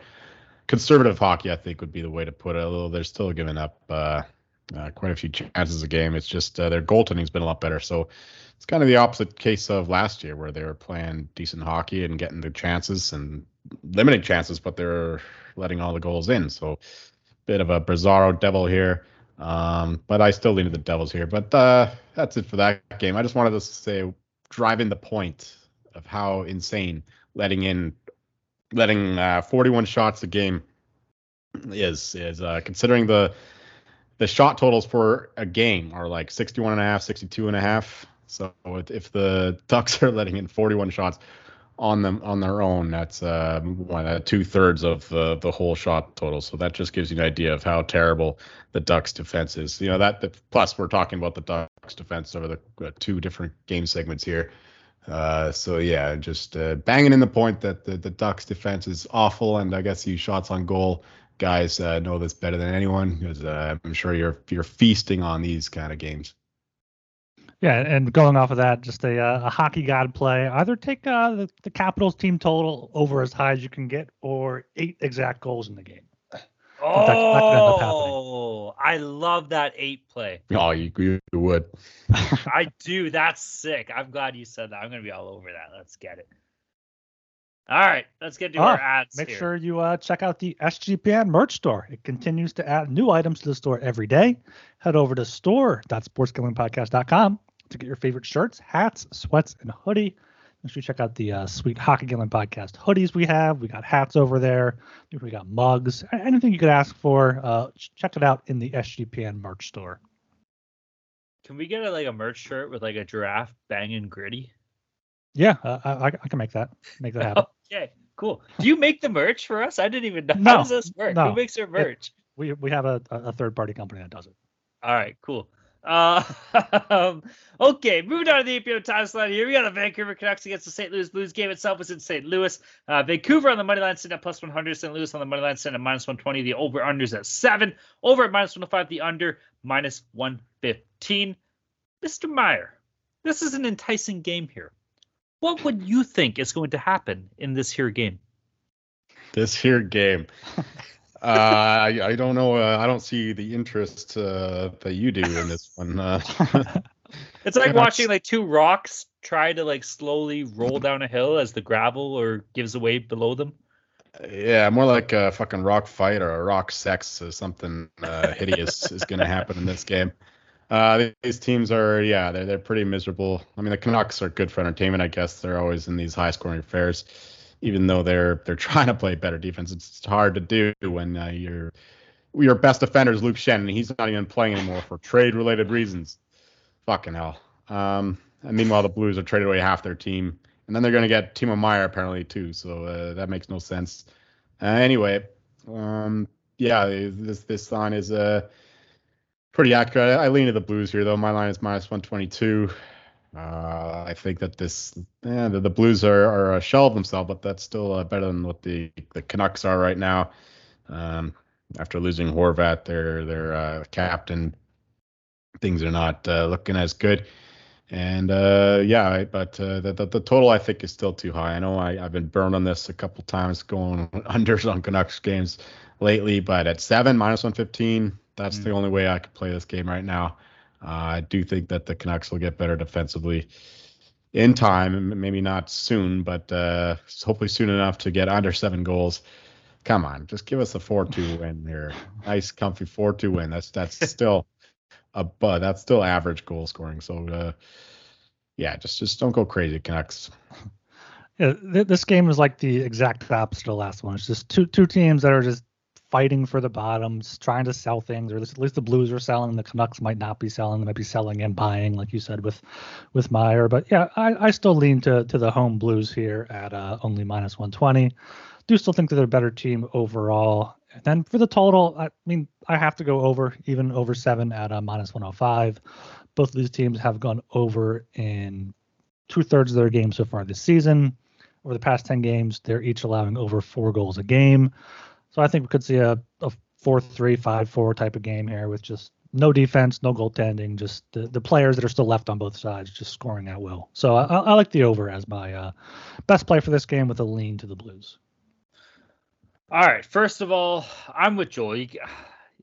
conservative hockey, I think would be the way to put it. Although they're still giving up uh, uh, quite a few chances a game. It's just uh, their goaltending's been a lot better. So it's kind of the opposite case of last year, where they were playing decent hockey and getting the chances and limiting chances, but they're letting all the goals in. So bit of a bizarro devil here. Um, but I still lean to the Devils here. But uh, that's it for that game. I just wanted to say, driving the point of how insane letting in, letting uh, 41 shots a game is is uh, considering the the shot totals for a game are like 61 and a half, 62 and a half. So if the Ducks are letting in 41 shots, on them on their own. That's uh, uh two thirds of the the whole shot total. So that just gives you an idea of how terrible the Ducks defense is. You know that, that plus we're talking about the Ducks defense over the uh, two different game segments here. Uh, so yeah, just uh, banging in the point that the, the Ducks defense is awful, and I guess you shots on goal guys uh, know this better than anyone because uh, I'm sure you're you're feasting on these kind of games. Yeah, and going off of that, just a, uh, a hockey god play. Either take uh, the, the Capitals team total over as high as you can get, or eight exact goals in the game. that- that could end up happening. Oh, I love that eight play. Oh, you, you would. I do. That's sick. I'm glad you said that. I'm gonna be all over that. Let's get it. All right, let's get to Ah, our ads. Make here. sure you uh, check out the SGPN merch store. It continues to add new items to the store every day. Head over to store.sportsgamblingpodcast.com to get your favorite shirts, hats, sweats, and hoodie. Make sure you check out the uh, sweet Hockey Podcast hoodies we have. We got hats over there. We got mugs. Anything you could ask for, uh, check it out in the SGPN merch store. Can we get a, like a merch shirt with like a giraffe banging gritty? Yeah, uh, I, I I can make that. Make that happen. Okay, cool. Do you make the merch for us? I didn't even know. No, How does this work? no. Who makes our merch? we we have a, a third party company that does it. All right, cool. Uh, okay, moving on to the APO time slot here. We got the Vancouver Canucks against the St. Louis Blues. Game itself was in St. Louis. Uh, Vancouver on the money line sitting at plus 100. St. Louis on the money line sitting at minus 120. The over unders at seven. Over at minus 105. The under minus 115. Mr. Meyer, this is an enticing game here. What would you think is going to happen in this here game? This here game. uh, I, I don't know. Uh, I don't see the interest uh, that you do in this one. Uh, It's like watching like two rocks try to like slowly roll down a hill as the gravel or gives away below them. yeah, more like a fucking rock fight or a rock sex or something uh, hideous is going to happen in this game. Uh, these teams are, yeah, they're they're pretty miserable. I mean, the Canucks are good for entertainment, I guess. They're always in these high-scoring affairs, even though they're they're trying to play better defense. It's hard to do when uh, your your best defender is Luke Schenn, and he's not even playing anymore for trade-related reasons. Fucking hell. Um, and meanwhile, the Blues are traded away half their team, and then they're going to get Timo Meier apparently too. So uh, that makes no sense. Uh, anyway, um, yeah, this this line is uh pretty accurate. I, I, lean to the Blues here, though. My line is minus 122. Uh, I think that this, yeah, the, the, Blues are, are a shell of themselves, but that's still uh, better than what the, the Canucks are right now. Um, after losing Horvat, their their uh, captain, things are not uh, looking as good. And uh, yeah, but uh, the, the, the total I think is still too high. I know I, I've been burned on this a couple times going unders on Canucks games lately, but at seven minus 115 that's mm. the only way I could play this game right now. Uh, I do think that the Canucks will get better defensively in time, maybe not soon, but uh, hopefully soon enough to get under seven goals. Come on, just give us a four-two win here. Nice, comfy four-two win. That's that's still a but that's still average goal scoring. So uh, yeah, just just don't go crazy, Canucks. Yeah, th- this game is like the exact opposite of the last one. It's just two two teams that are just fighting for the bottoms, trying to sell things, or at least, the Blues are selling. The Canucks might not be selling; they might be selling and buying, like you said with with Meier. But yeah, I, I still lean to to the home Blues here at uh, only minus 120. Do still think that they're a better team overall. And then for the total, I mean, I have to go over, even over seven at uh, minus 105. Both of these teams have gone over in two thirds of their games so far this season. Over the past 10 games, they're each allowing over four goals a game. So I think we could see a, a 4 3, 5 4 type of game here with just no defense, no goaltending, just the, the players that are still left on both sides just scoring at will. So I, I like the over as my uh, best play for this game with a lean to the Blues. All right. First of all, I'm with Joel. You,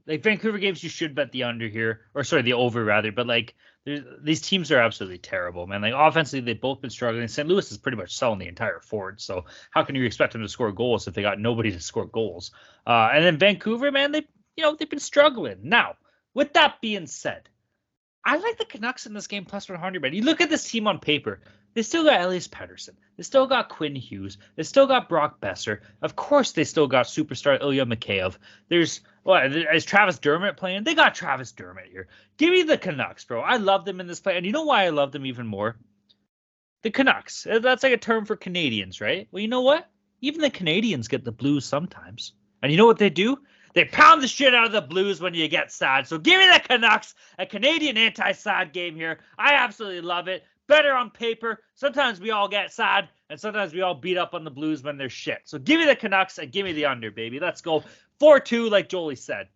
like Vancouver games, you should bet the under here, or sorry, the over rather. But like, these teams are absolutely terrible, man. Like offensively, they've both been struggling. St. Louis is pretty much selling the entire Ford. So how can you expect them to score goals if they got nobody to score goals? Uh, and then Vancouver, man, they you know they've been struggling. Now, with that being said, I like the Canucks in this game plus 100. Man, you look at this team on paper. They still got Elias Pettersson. They still got Quinn Hughes. They still got Brock Boeser. Of course, they still got superstar Ilya Mikheyev. There's what is Travis Dermott playing? They got Travis Dermott here. Give me the Canucks, bro. I love them in this play, and you know why I love them even more? The Canucks. Uh, That's like a term for Canadians, right? Well, you know what? Even the Canadians get the blues sometimes. And you know what they do? They pound the shit out of the Blues when you get sad. So give me the Canucks, a Canadian anti-sad game here. I absolutely love it. Better on paper. Sometimes we all get sad, and sometimes we all beat up on the Blues when they're shit. So give me the Canucks and give me the under, baby. Let's go 4-2, like Jolie said.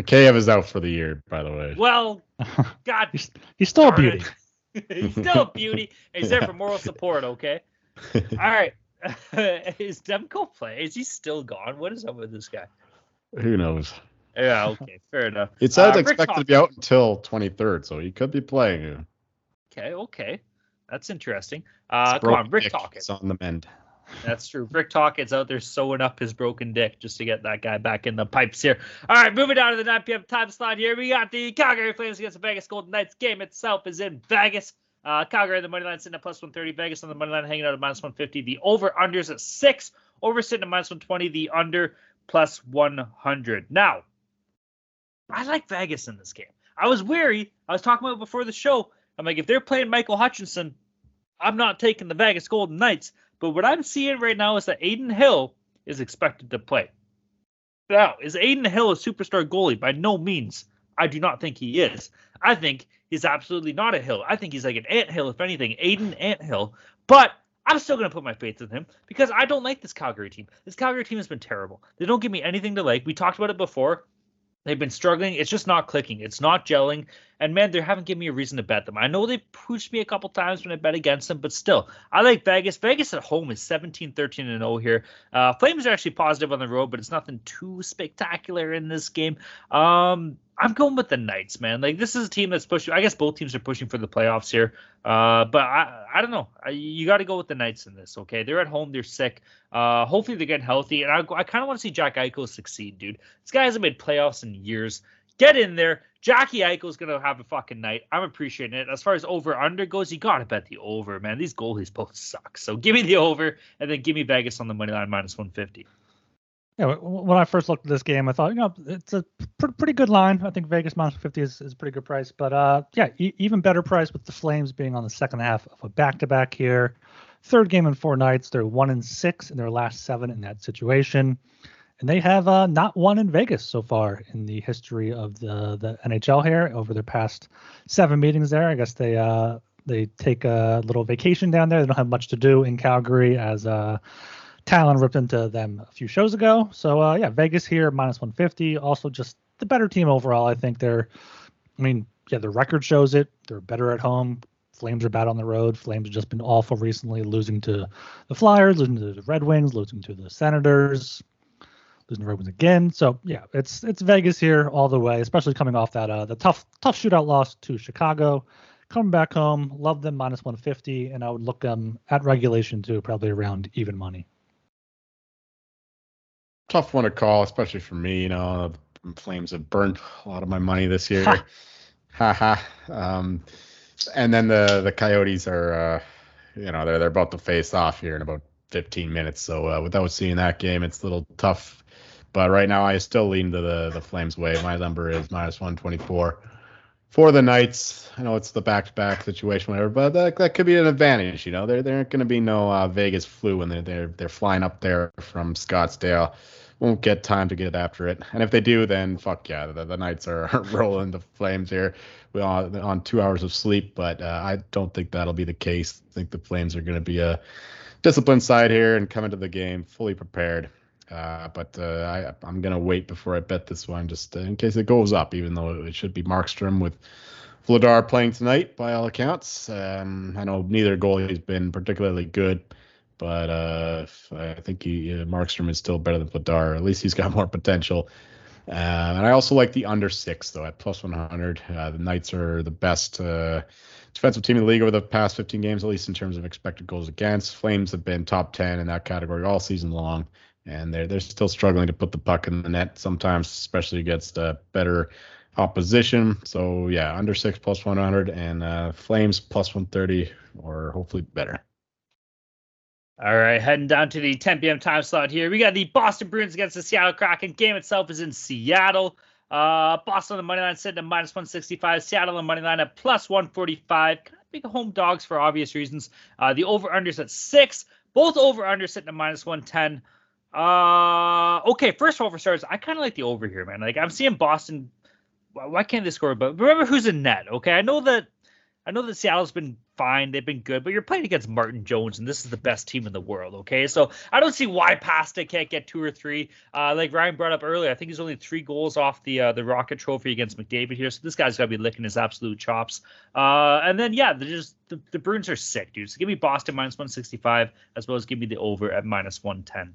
Mikheyev is out for the year, by the way. Well, God, he's, he's still a beauty. he's still a beauty. and He's there for moral support, okay? All right. is Demko play? Is he still gone? What is up with this guy? Who knows? Yeah, okay, fair enough. It says Uh, Rick expected to be out until 23rd, so he could be playing. Okay, okay, that's interesting. Uh, come on, Rick Talkins. on the mend. That's true. Rick Talkins out there sewing up his broken dick just to get that guy back in the pipes here. All right, moving down to the 9 p.m. time slot here. We got the Calgary Flames against the Vegas Golden Knights. Game itself is in Vegas. Uh, Calgary, the money line sitting at plus 130. Vegas on the money line hanging out at minus 150. The over unders at six. Over sitting at minus 120. The under plus 100. Now, I like Vegas in this game. I was weary. I was talking about it before the show. I'm like, if they're playing Michael Hutchinson, I'm not taking the Vegas Golden Knights. But what I'm seeing right now is that Adin Hill is expected to play. Now, is Adin Hill a superstar goalie? By no means. I do not think he is. I think he's absolutely not a Hill. I think he's like an Ant Hill, if anything, Aiden Ant Hill. But I'm still going to put my faith in him because I don't like this Calgary team. This Calgary team has been terrible. They don't give me anything to like. We talked about it before. They've been struggling. It's just not clicking. It's not gelling. And man, they haven't given me a reason to bet them. I know they pushed me a couple times when I bet against them, but still, I like Vegas. Vegas at home is 17, 13, and 0 here. Uh, Flames are actually positive on the road, but it's nothing too spectacular in this game. Um, I'm going with the Knights, man. Like this is a team that's pushing. I guess both teams are pushing for the playoffs here. Uh, but I, I don't know. I, you got to go with the Knights in this. Okay, they're at home. They're sick. Uh, hopefully they get healthy. And I, I kind of want to see Jack Eichel succeed, dude. This guy hasn't made playoffs in years. Get in there. Jackie Eichel's gonna have a fucking night. I'm appreciating it. As far as over under goes, you gotta bet the over, man. These goalies both suck. So give me the over, and then give me Vegas on the money line minus 150. Yeah, when I first looked at this game, I thought, you know, it's a pr- pretty good line. I think Vegas minus 50 is, is a pretty good price. But uh, yeah, e- even better price with the Flames being on the second half of a back-to-back here. Third game in four nights. They're one and six in their last seven in that situation, and they have uh, not won in Vegas so far in the history of the the NHL here over their past seven meetings there. I guess they uh they take a little vacation down there. They don't have much to do in Calgary as uh Talon ripped into them a few shows ago. So uh, yeah, Vegas here minus 150. Also, just the better team overall. I think they're. I mean, yeah, the record shows it. They're better at home. Flames are bad on the road. Flames have just been awful recently, losing to the Flyers, losing to the Red Wings, losing to the Senators, losing to the Red Wings again. So yeah, it's it's Vegas here all the way, especially coming off that uh the tough tough shootout loss to Chicago. Coming back home, love them minus 150, and I would look them at regulation too, probably around even money. Tough one to call, especially for me. You know, Flames have burned a lot of my money this year. Ha. ha. Um, and then the the Coyotes are, uh, you know, they're they're about to face off here in about 15 minutes. So uh, without seeing that game, it's a little tough. But right now, I still lean to the the Flames way. My number is minus 124 for the Knights. I know it's the back-to-back situation, whatever, but that, that could be an advantage. You know, there there aren't going to be no uh, Vegas flu when they're they're they're flying up there from Scottsdale. Won't get time to get after it, and if they do, then fuck yeah, the, the Knights are rolling the Flames here. We on on two hours of sleep, but uh, I don't think that'll be the case. I think the Flames are going to be a disciplined side here and come into the game fully prepared. Uh, but uh, I, I'm gonna wait before I bet this one, just in case it goes up. Even though it should be Markstrom with Vladar playing tonight, by all accounts. Um, I know neither goalie's been particularly good, but uh, I think he, uh, Markstrom is still better than Vladar. At least he's got more potential. Uh, and I also like the under six though at plus 100. Uh, the Knights are the best uh, defensive team in the league over the past 15 games, at least in terms of expected goals against. Flames have been top 10 in that category all season long and they're they're still struggling to put the puck in the net sometimes, especially against better opposition. So yeah, under six plus 100 and Flames plus 130 or hopefully better. All right, heading down to the 10 p.m. time slot here. We got the Boston Bruins against the Seattle Kraken. Game itself is in Seattle. Uh, Boston on the money line sitting at minus 165. Seattle on the money line at plus 145. Kind of big home dogs for obvious reasons. Uh, the over unders at six. Both over under sitting at minus 110. Uh, okay. First of all, for starters, I kind of like the over here, man. Like I'm seeing Boston. Why can't they score? But remember who's in net. Okay, I know that. I know that Seattle's been fine. They've been good, but you're playing against Martin Jones, and this is the best team in the world. Okay, so I don't see why Pasta can't get two or three. Uh, like Ryan brought up earlier, I think he's only three goals off the uh, the Rocket Trophy against McDavid here. So this guy's got to be licking his absolute chops. Uh, and then yeah, just the, the Bruins are sick, dude. So give me Boston minus 165 as well as give me the over at minus 110.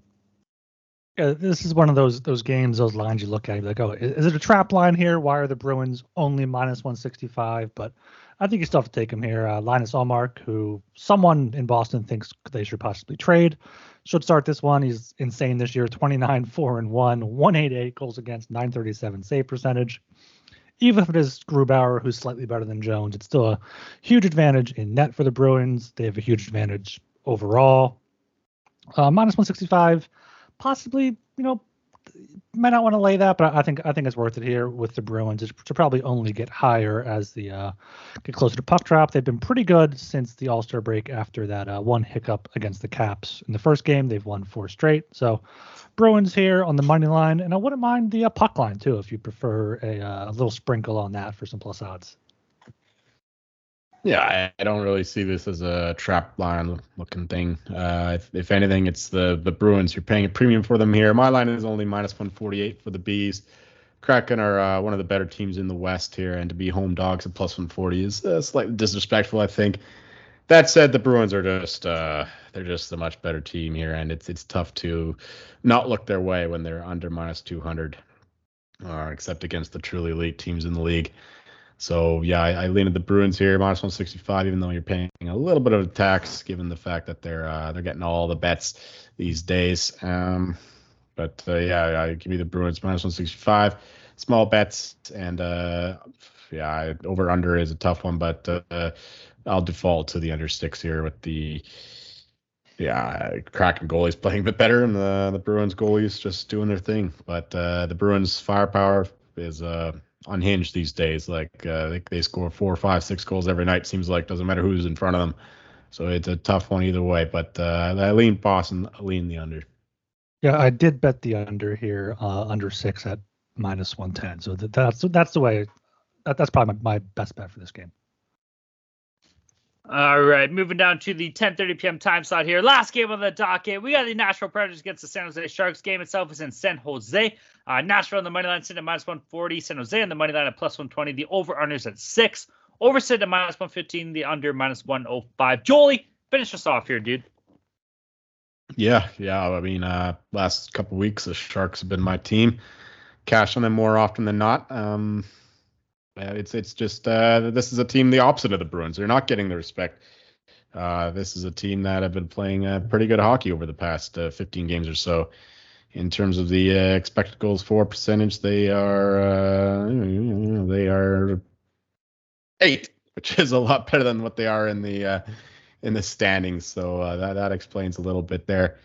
Yeah, this is one of those those games, those lines you look at, you're like, oh, is it a trap line here? Why are the Bruins only minus 165? But I think you still have to take him here. Uh, Linus Ullmark, who someone in Boston thinks they should possibly trade, should start this one. He's insane this year 29, 4 and 1, 188 goals against, 937 save percentage. Even if it is Grubauer, who's slightly better than Jones, it's still a huge advantage in net for the Bruins. They have a huge advantage overall. Uh, minus 165 possibly, you know, might not want to lay that, but I think I think it's worth it here with the Bruins to probably only get higher as the uh, get closer to puck drop. They've been pretty good since the All Star break after that uh, one hiccup against the Caps in the first game. They've won four straight. So Bruins here on the money line, and I wouldn't mind the uh, puck line too if you prefer a, uh, a little sprinkle on that for some plus odds. Yeah, I, I, don't really see this as a trap line looking thing. Uh, if, if, anything, it's the the Bruins. You're paying a premium for them here. My line is only minus 148 for the Bees. Kraken are uh, one of the better teams in the West here, and to be home dogs at plus 140 is uh, slightly disrespectful, I think. That said, the Bruins are just uh, they're just a much better team here, and it's it's tough to not look their way when they're under minus 200, uh, except against the truly elite teams in the league. So yeah, I, I lean at the Bruins here, minus 165, even though you're paying a little bit of a tax given the fact that they're uh, they're getting all the bets these days. Um, but uh, yeah, I give me the Bruins minus 165, small bets, and uh, yeah, over under is a tough one, but uh, I'll default to the under six here with the yeah, Kraken goalies playing a bit better, and the the Bruins goalies just doing their thing. But uh, the Bruins firepower is uh unhinged these days. Like uh, they, they score four, five, six goals every night. Seems like doesn't matter who's in front of them. So it's a tough one either way. But uh, I lean Boston, I lean the under. Yeah, I did bet the under here, uh, under six at minus one ten. So that, that's that's the way. That, that's probably my, my best bet for this game. All right, moving down to the 10:30 p.m. time slot here. Last game on the docket. We got the Nashville Predators against the San Jose Sharks. Game itself is in San Jose. Uh, Nashville on the money line sitting at minus 140. San Jose on the money line at plus 120. The over unders at six. Over sitting at minus 115. The under minus 105. Jolie, finish us off here, dude. Yeah, yeah. I mean, uh, last couple weeks the Sharks have been my team. Cash on them more often than not. Um, uh, it's it's just uh, this is a team the opposite of the Bruins. They're not getting the respect. Uh, this is a team that have been playing uh, pretty good hockey over the past uh, 15 games or so. In terms of the uh, expected goals for percentage, they are they are eight, which is a lot better than what they are in the in the standings. So that that explains a little bit there.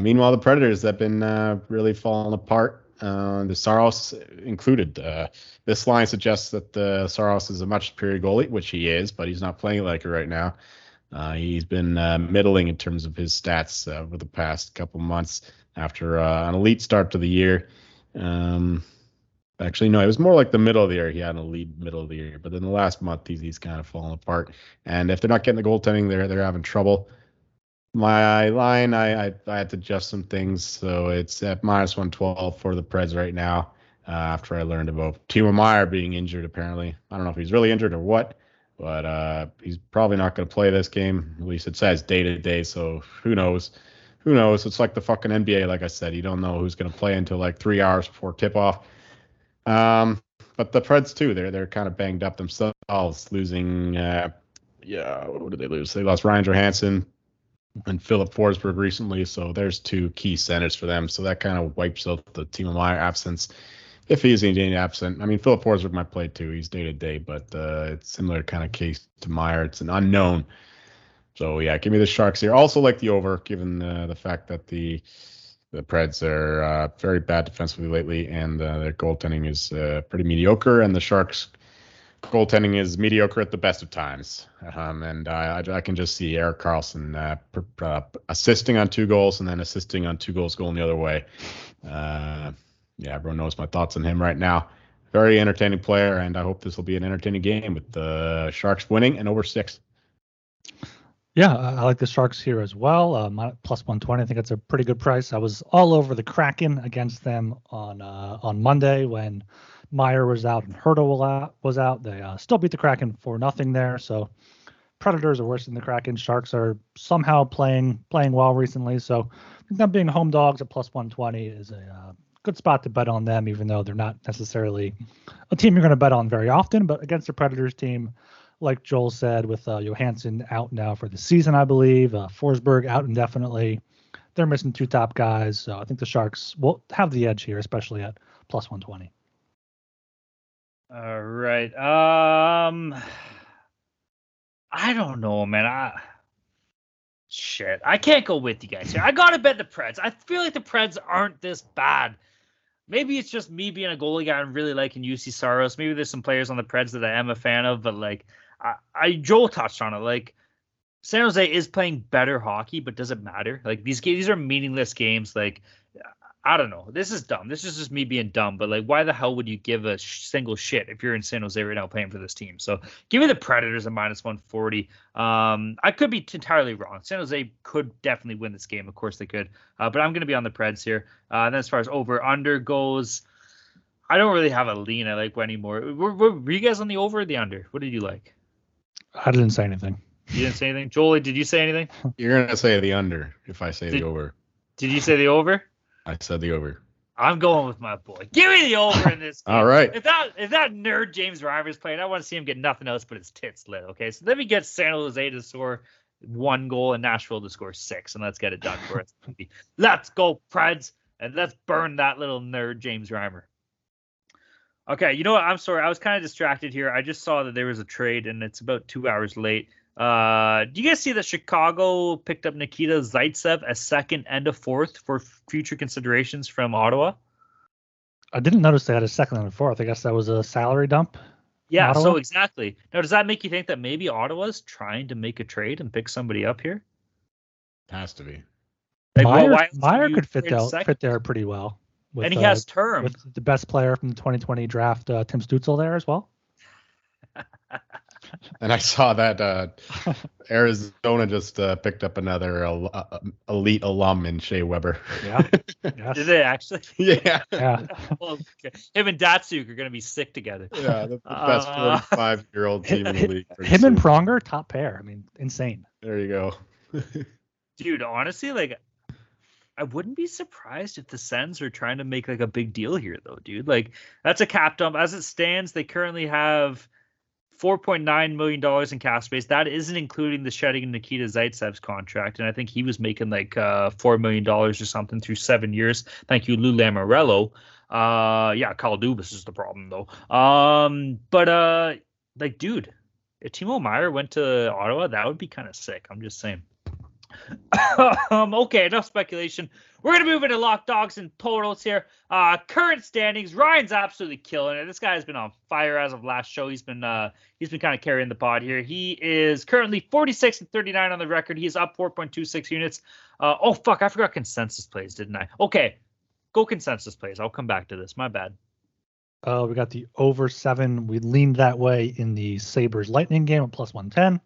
meanwhile, the Predators have been really falling apart uh, the Saros included. Uh, this line suggests that the Saros is a much superior goalie, which he is, but he's not playing like it right now. Uh, he's been uh, middling in terms of his stats uh, over the past couple months after uh, an elite start to the year. Um, actually, no, it was more like the middle of the year. He had an elite middle of the year, but in the last month, he's, he's kind of fallen apart. And if they're not getting the goaltending, they're they're having trouble my line, I, I, I had to adjust some things, so it's at minus 112 for the Preds right now. Uh, after I learned about Timo Meier being injured, apparently, I don't know if he's really injured or what, but uh, he's probably not going to play this game. At least it says day to day, so who knows? Who knows? It's like the fucking NBA. Like I said, you don't know who's going to play until like three hours before tip off. Um, but the Preds too, they're they're kind of banged up themselves, losing. Uh, yeah, what did they lose? They lost Ryan Johansen, and Filip Forsberg recently. So there's two key centers for them. So that kind of wipes out the Timo Meier absence. If he's indeed absent, I mean Filip Forsberg might play too. He's day to day, but uh, it's similar kind of case to Meier. It's an unknown. So yeah, give me the Sharks here. Also like the over, given uh, the fact that the the Preds are uh, very bad defensively lately, and uh, their goaltending is uh, pretty mediocre, and the Sharks goaltending is mediocre at the best of times. Um, and I, I, can just see Erik Karlsson uh, uh, assisting on two goals and then assisting on two goals going the other way. Uh, yeah, everyone knows my thoughts on him right now. Very entertaining player, and I hope this will be an entertaining game with the Sharks winning and over six. Yeah, I like the Sharks here as well. Uh, plus 120. I think it's a pretty good price. I was all over the Kraken against them on uh, on Monday when Meier was out and Hertl was out. They uh, still beat the Kraken for nothing there. So Predators are worse than the Kraken. Sharks are somehow playing playing well recently, so them being home dogs at plus 120 is a uh, good spot to bet on them, even though they're not necessarily a team you're going to bet on very often. But against the Predators team, like Joel said, with uh, Johansen out now for the season, I believe, uh, Forsberg out indefinitely, they're missing two top guys. So I think the Sharks will have the edge here, especially at plus 120. All right. Um, I don't know, man. I shit. I can't go with you guys here. I gotta bet the Preds. I feel like the Preds aren't this bad. Maybe it's just me being a goalie guy and really liking Juuse Saros. Maybe there's some players on the Preds that I am a fan of, but like I, I Joel touched on it. Like San Jose is playing better hockey, but does it matter? Like these these are meaningless games. Like I don't know. This is dumb. This is just me being dumb. But like, why the hell would you give a sh- single shit if you're in San Jose right now playing for this team? So give me the Predators at minus 140. Um, I could be entirely wrong. San Jose could definitely win this game. Of course they could. Uh, but I'm going to be on the Preds here. Uh, and then as far as over under goes, I don't really have a lean I like anymore. Were, were, were you guys on the over or the under? What did you like? I didn't say anything. You didn't say anything, Jolie. Did you say anything? You're gonna say the under if I say Did- the over. Did you say the over? I said the over. I'm going with my boy. Give me the over in this. Game. All right. If that if that nerd James Reimer's playing, I want to see him get nothing else but his tits lit. Okay, so let me get San Jose to score one goal and Nashville to score six, and let's get it done for us. let's go, Preds, and let's burn that little nerd James Reimer. Okay, you know what? I'm sorry, I was kind of distracted here. I just saw that there was a trade, and it's about two hours late. Uh, do you guys see that Chicago picked up Nikita Zaitsev as second and a fourth for future considerations from Ottawa? I didn't notice they had a second and a fourth. I guess that was a salary dump. Yeah, so exactly. Now, does that make you think that maybe Ottawa's trying to make a trade and pick somebody up here? Has to be. Like, Meier, why else Meier could fit trade there, fit there pretty well. With, and he uh, has term. with the best player from the 2020 draft, uh, Tim Stützle, there as well. And I saw that uh, Arizona just uh, picked up another uh, elite alum in Shea Weber. Yeah. Yes. Did they actually? yeah. Yeah. well, okay. Him and Datsyuk are going to be sick together. Yeah, the, the best Uh, 45 year old team in the league. pretty Him and. Pronger, top pair. I mean, insane. There you go. Dude, honestly, like, I wouldn't be surprised if the Sens are trying to make like a big deal here, though, dude. Like, that's a cap dump. As it stands, they currently have $4.9 million in cap space. That isn't including the shedding of Nikita Zaitsev's contract. And I think he was making like uh, $4 million or something through seven years. Thank you, Lou Lamoriello. Uh, yeah, Kyle Dubas is the problem, though. Um, but, uh, like, dude, if Timo Meier went to Ottawa, that would be kind of sick. I'm just saying. um, okay, enough speculation. We're gonna move into lock dogs and totals here. Uh, current standings. Ryan's absolutely killing it. This guy has been on fire as of last show. He's been uh, he's been kind of carrying the pod here. He is currently 46 and 39 on the record. He's up 4.26 units. Uh, oh fuck, I forgot consensus plays, didn't I? Okay, go consensus plays. I'll come back to this. My bad. Uh, we got the over seven. We leaned that way in the Sabres Lightning game at plus 110.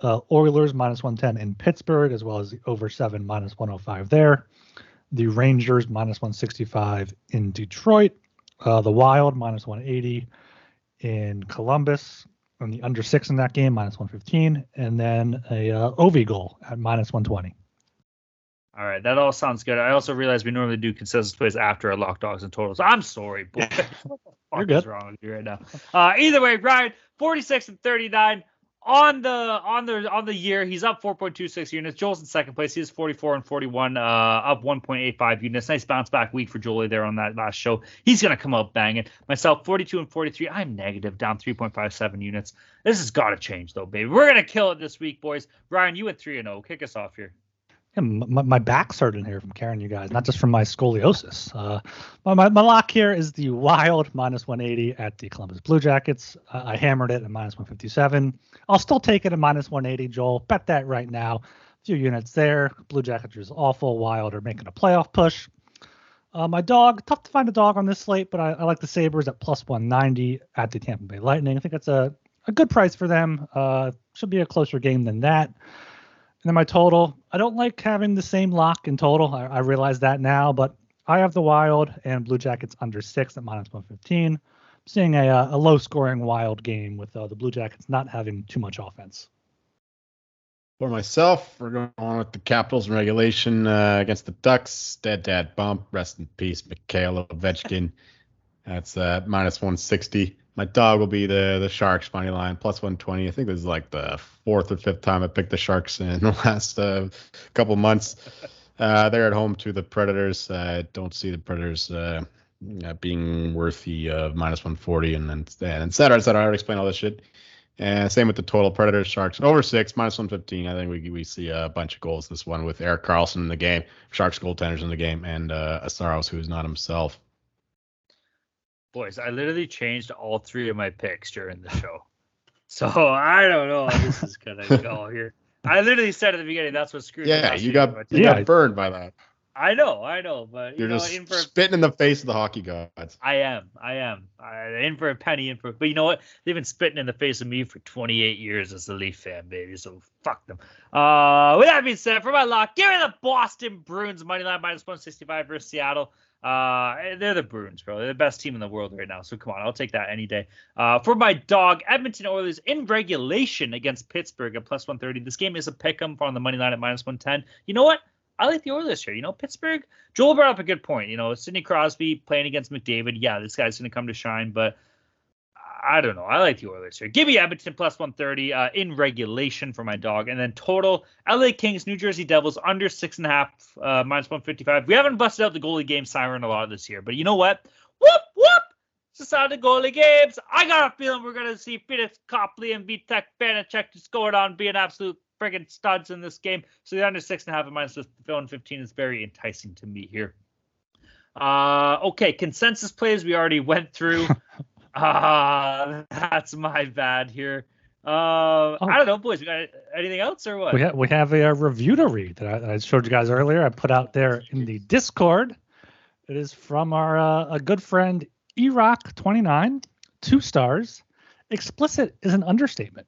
Uh, Oilers minus 110 in Pittsburgh, as well as the over seven minus 105 there. The Rangers minus 165 in Detroit. Uh, the Wild minus 180 in Columbus. And the under six in that game minus 115. And then a uh, Ovi goal at minus 120. All right, that all sounds good. I also realize we normally do consensus plays after our lock dogs and totals. I'm sorry, boy. what the fuck You're good. is wrong with you right now? Uh, either way, Ryan, 46 and 39 on the on the on the year. He's up 4.26 units. Joel's in second place. He is 44 and 41, uh, up 1.85 units. Nice bounce back week for Jolie there on that last show. He's gonna come out banging. Myself, 42 and 43. I'm negative, down 3.57 units. This has got to change though, baby. We're gonna kill it this week, boys. Ryan, you went three and 0. Kick us off here. Yeah, my, my back's hurting here from carrying you guys, not just from my scoliosis. Uh, my, my, lock here is the Wild minus 180 at the Columbus Blue Jackets. Uh, I hammered it at minus 157. I'll still take it at minus 180, Joel. Bet that right now. A few units there. Blue Jackets is awful. Wild are making a playoff push. Uh, my dog, tough to find a dog on this slate, but I, I like the Sabres at plus 190 at the Tampa Bay Lightning. I think that's a, a good price for them. Uh, should be a closer game than that. And then my total, I don't like having the same lock in total. I, I realize that now, but I have the Wild and Blue Jackets under six at minus 115. I'm seeing a, uh, a low scoring Wild game with uh, the Blue Jackets not having too much offense. For myself, we're going on with the Capitals in regulation uh, against the Ducks. Dead dad bump. Rest in peace, Mikhail Ovechkin. That's uh, minus 160. My dog will be the the Sharks money line plus 120. I think this is like the fourth or fifth time I picked the Sharks in the last uh, couple months. Uh, they're at home to the Predators. I don't see the Predators uh, uh, being worthy of minus 140 and then et cetera, et cetera. I already explained all this shit. And same with the total Predators, Sharks over six, minus 115. I think we we see a bunch of goals this one with Erik Karlsson in the game, Sharks goaltenders in the game, and uh, Asaros, who's not himself. Boys, I literally changed all three of my picks during the show. So I don't know how this is gonna go here. I literally said at the beginning that's what screwed. Yeah, me you got you Yeah. got burned by that. I know, I know, but You're you know, just in for spitting in the face of the hockey gods. I am, I am, I, in for a penny, in for. But you know what? They've been spitting in the face of me for 28 years as a Leaf fan, baby. So fuck them. Uh, with that being said, for my lock, give me the Boston Bruins money line minus 165 versus Seattle. Uh, they're the Bruins, bro. They're the best team in the world right now. So come on, I'll take that any day. Uh, for my dog, Edmonton Oilers in regulation against Pittsburgh at plus 130. This game is a pick 'em on the money line at minus 110. You know what? I like the Oilers here. You know, Pittsburgh. Joel brought up a good point. You know, Sidney Crosby playing against McDavid. Yeah, this guy's going to come to shine, but I don't know. I like the Oilers here. Give me Edmonton plus 130 uh, in regulation for my dog, and then total LA Kings, New Jersey Devils under six and a half uh, minus 155. We haven't busted out the goalie game siren a lot this year, but you know what? Whoop whoop. It's the of goalie games. I got a feeling we're going to see Felix Copley and Vitek Vanecek just going on being absolute friggin' studs in this game. So the under six and a half and minus 115 is very enticing to me here. Uh, okay, consensus plays we already went through. uh, that's my bad here. Uh, I don't know, boys. We got anything else or what? We, ha- we have a, uh review to read that I, that I showed you guys earlier. I put out there in the Discord. It is from our uh, a good friend Erock29, two stars. Explicit is an understatement.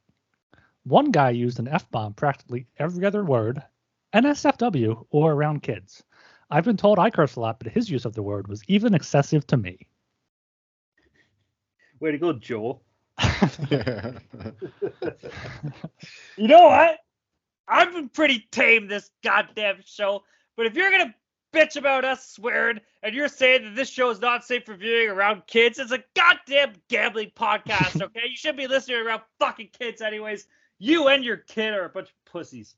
One guy used an F bomb practically every other word, NSFW, or around kids. I've been told I curse a lot, but his use of the word was even excessive to me. Way to go, Joel. You know what? I've been pretty tame this goddamn show, but if you're gonna bitch about us swearing and you're saying that this show is not safe for viewing around kids, it's a goddamn gambling podcast, okay? you should be listening around fucking kids, anyways. You and your kid are a bunch of pussies.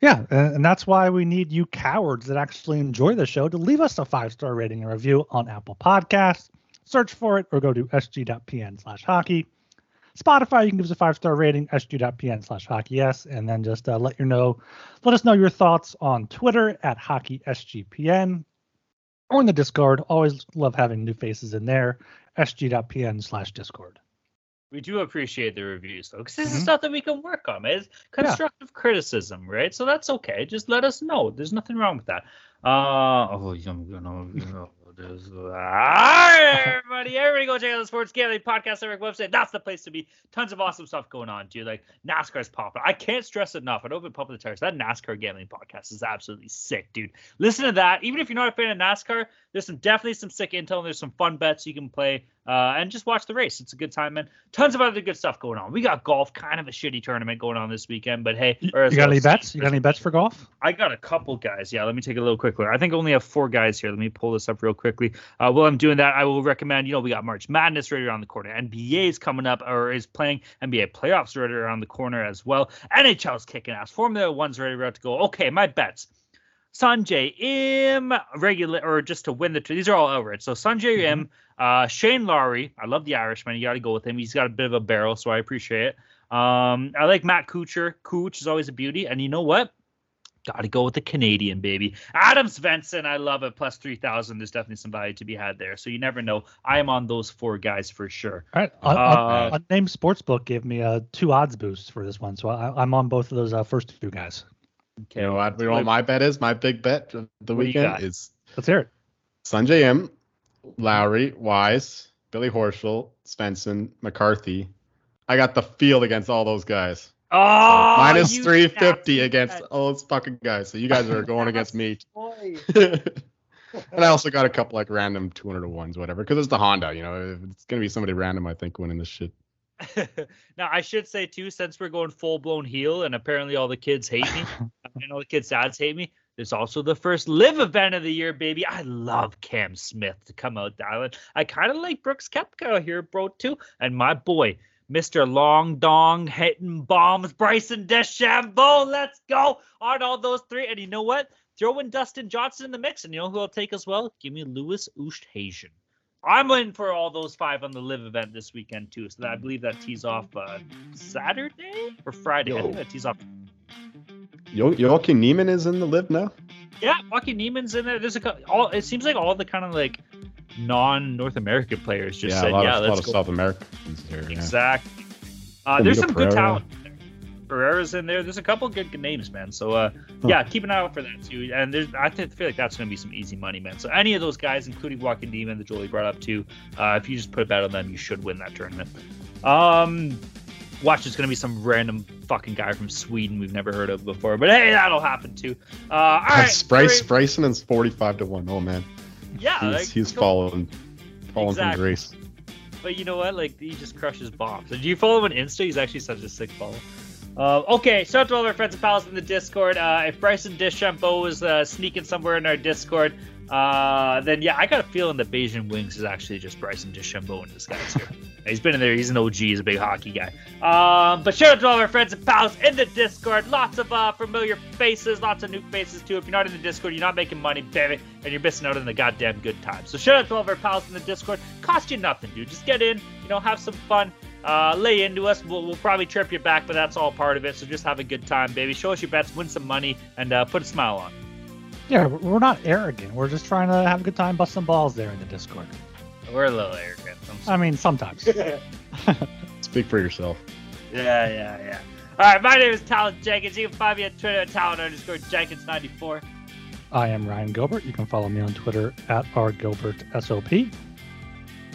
Yeah, and and that's why we need you cowards that actually enjoy the show to leave us a five star rating and review on Apple Podcasts. Search for it or go to sg.pn slash hockey. Spotify, you can give us a five star rating, sg.pn slash hockey yes, and then just uh, let you know, let us know your thoughts on Twitter at hockey hockeysgpn or in the Discord. Always love having new faces in there, sg.pn slash Discord. We do appreciate the reviews though, because this Mhm. is stuff that we can work on. It's constructive criticism, right? So that's okay. Just let us know. There's nothing wrong with that. Uh oh, you know, you know, there's, right, everybody, everybody, go check out the Sports Gambling Podcast Network website. That's the place to be. Tons of awesome stuff going on, dude. Like NASCAR's popping. I can't stress enough. I I've been pumping the tires. That NASCAR gambling podcast is absolutely sick, dude. Listen to that. Even if you're not a fan of NASCAR, there's some definitely some sick intel. And there's some fun bets you can play. Uh, and just watch the race. It's a good time, man. Tons of other good stuff going on. We got golf, kind of a shitty tournament going on this weekend, but hey, You, got any bets? You got any bets for golf? I got a couple guys. Yeah, let me take a little quick look. I think I only have four guys here. Let me pull this up real quickly. Uh, while I'm doing that, I will recommend. You know, we got March Madness right around the corner. NBA is coming up or is playing NBA playoffs right around the corner as well. NHL's kicking ass. Formula One's ready about to go. Okay, my bets. Sungjae Im regular or just to win the two. these are all outright. So Sungjae Im, uh, Shane Lowry. I love the Irishman. You got to go with him. He's got a bit of a barrel, so I appreciate it. Um, I like Matt Kuchar. Kuch is always a beauty. And you know what? Got to go with the Canadian baby, Adam Svensson. I love it. Plus three thousand. There's definitely some value to be had there. So you never know. I am on those four guys for sure. All right. Un- Uh, Unnamed Sportsbook gave me uh, two odds boosts for this one, so I, I'm on both of those uh, first two guys. Okay. You know what? You know what my bet is? My big bet of the What weekend is Let's hear it. Sungjae Im, Lowry, Wise, Billy Horschel, Svensson, McCarthy. I got the field against all those guys. Oh, Minus you 350 against bet. all those fucking guys. So you guys are going against me. And I also got a couple like random 200 to ones, whatever, because it's the Honda. You know, it's gonna be somebody random. I think winning this shit. now I should say too, since we're going full blown heel, and apparently all the kids hate me. I know the kids' dads hate me. There's also the first live event of the year, baby. I love Cam Smith to come out the island. I kind of like Brooks Koepka here, bro, too. And my boy, Mr. Long Dong hitting bombs, Bryson DeChambeau. Let's go on all those three. And you know what? Throw in Dustin Johnson in the mix, and you know who will take as well? Give me Louis Oosthuizen. I'm in for all those five on the LIV event this weekend too. So I believe that tees off uh, Saturday or Friday. Yo. I think that tees off. Yo- Joaquin Niemann is in the LIV now. Yeah, Joaquin Niemann's in there. There's a all. It seems like all the kind of like non-North American players just yeah, said, a lot "Yeah, of, a lot let's of. South Americans here. Yeah. Exactly. Uh, there's some good talent. Pereira's in there. There's a couple good, names, man. So uh, yeah, keep an eye out for that too. And there's, I think, feel like that's going to be some easy money, man. So any of those guys, including Joaquin Niemann, that Jolie brought up too, uh, if you just put a bet on them, you should win that tournament. Um, watch, there's going to be some random fucking guy from Sweden we've never heard of before, but hey, that'll happen too. Uh, all right, That's Bryce great. Bryson is forty-five to one. Oh man, yeah, he's, like, he's falling, falling Exactly. from grace. But you know what? Like he just crushes bombs. Do you follow him on Insta? He's actually such a sick follow. Uh, okay, shout out to all our friends and pals in the Discord. Uh, if Bryson DeChambeau is uh, sneaking somewhere in our Discord, uh, then yeah, I got a feeling that Beijing Wings is actually just Bryson DeChambeau in disguise here. he's been in there. He's an OG. He's a big hockey guy. Um, but shout out to all our friends and pals in the Discord. Lots of uh, familiar faces, lots of new faces too. If you're not in the Discord, you're not making money, baby, and you're missing out on the goddamn good time. So shout out to all of our pals in the Discord. Cost you nothing, dude. Just get in, you know, have some fun. Uh, lay into us. We'll, we'll probably trip you back, but that's all part of it. So just have a good time, baby. Show us your bets, win some money, and uh, put a smile on. Yeah, we're not arrogant. We're just trying to have a good time, bust some balls there in the Discord. We're a little arrogant. I'm I mean, sometimes. Speak for yourself. Yeah, yeah, yeah. All right, my name is Talon Jenkins. You can find me on Twitter at Talon underscore Jenkins94. I am Ryan Gilbert. You can follow me on Twitter at rgilbertsop.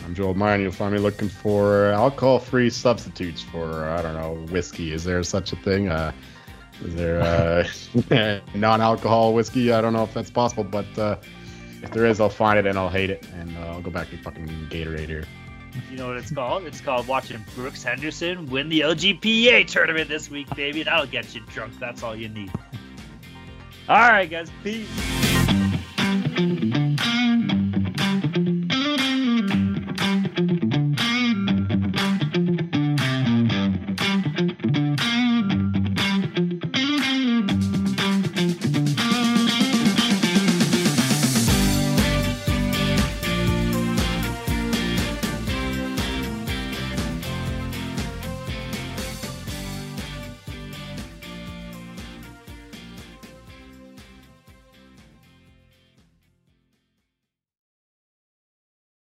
I'm Joel Meyer, and you'll find me looking for alcohol-free substitutes for I don't know whiskey. Is there such a thing? Uh, is there uh, non-alcohol whiskey? I don't know if that's possible, but uh, if there is, I'll find it and I'll hate it, and uh, I'll go back to fucking Gatorade here. You know what it's called? It's called watching Brooks Henderson win the LGPA tournament this week, baby. That'll get you drunk. That's all you need. All right, guys. Peace.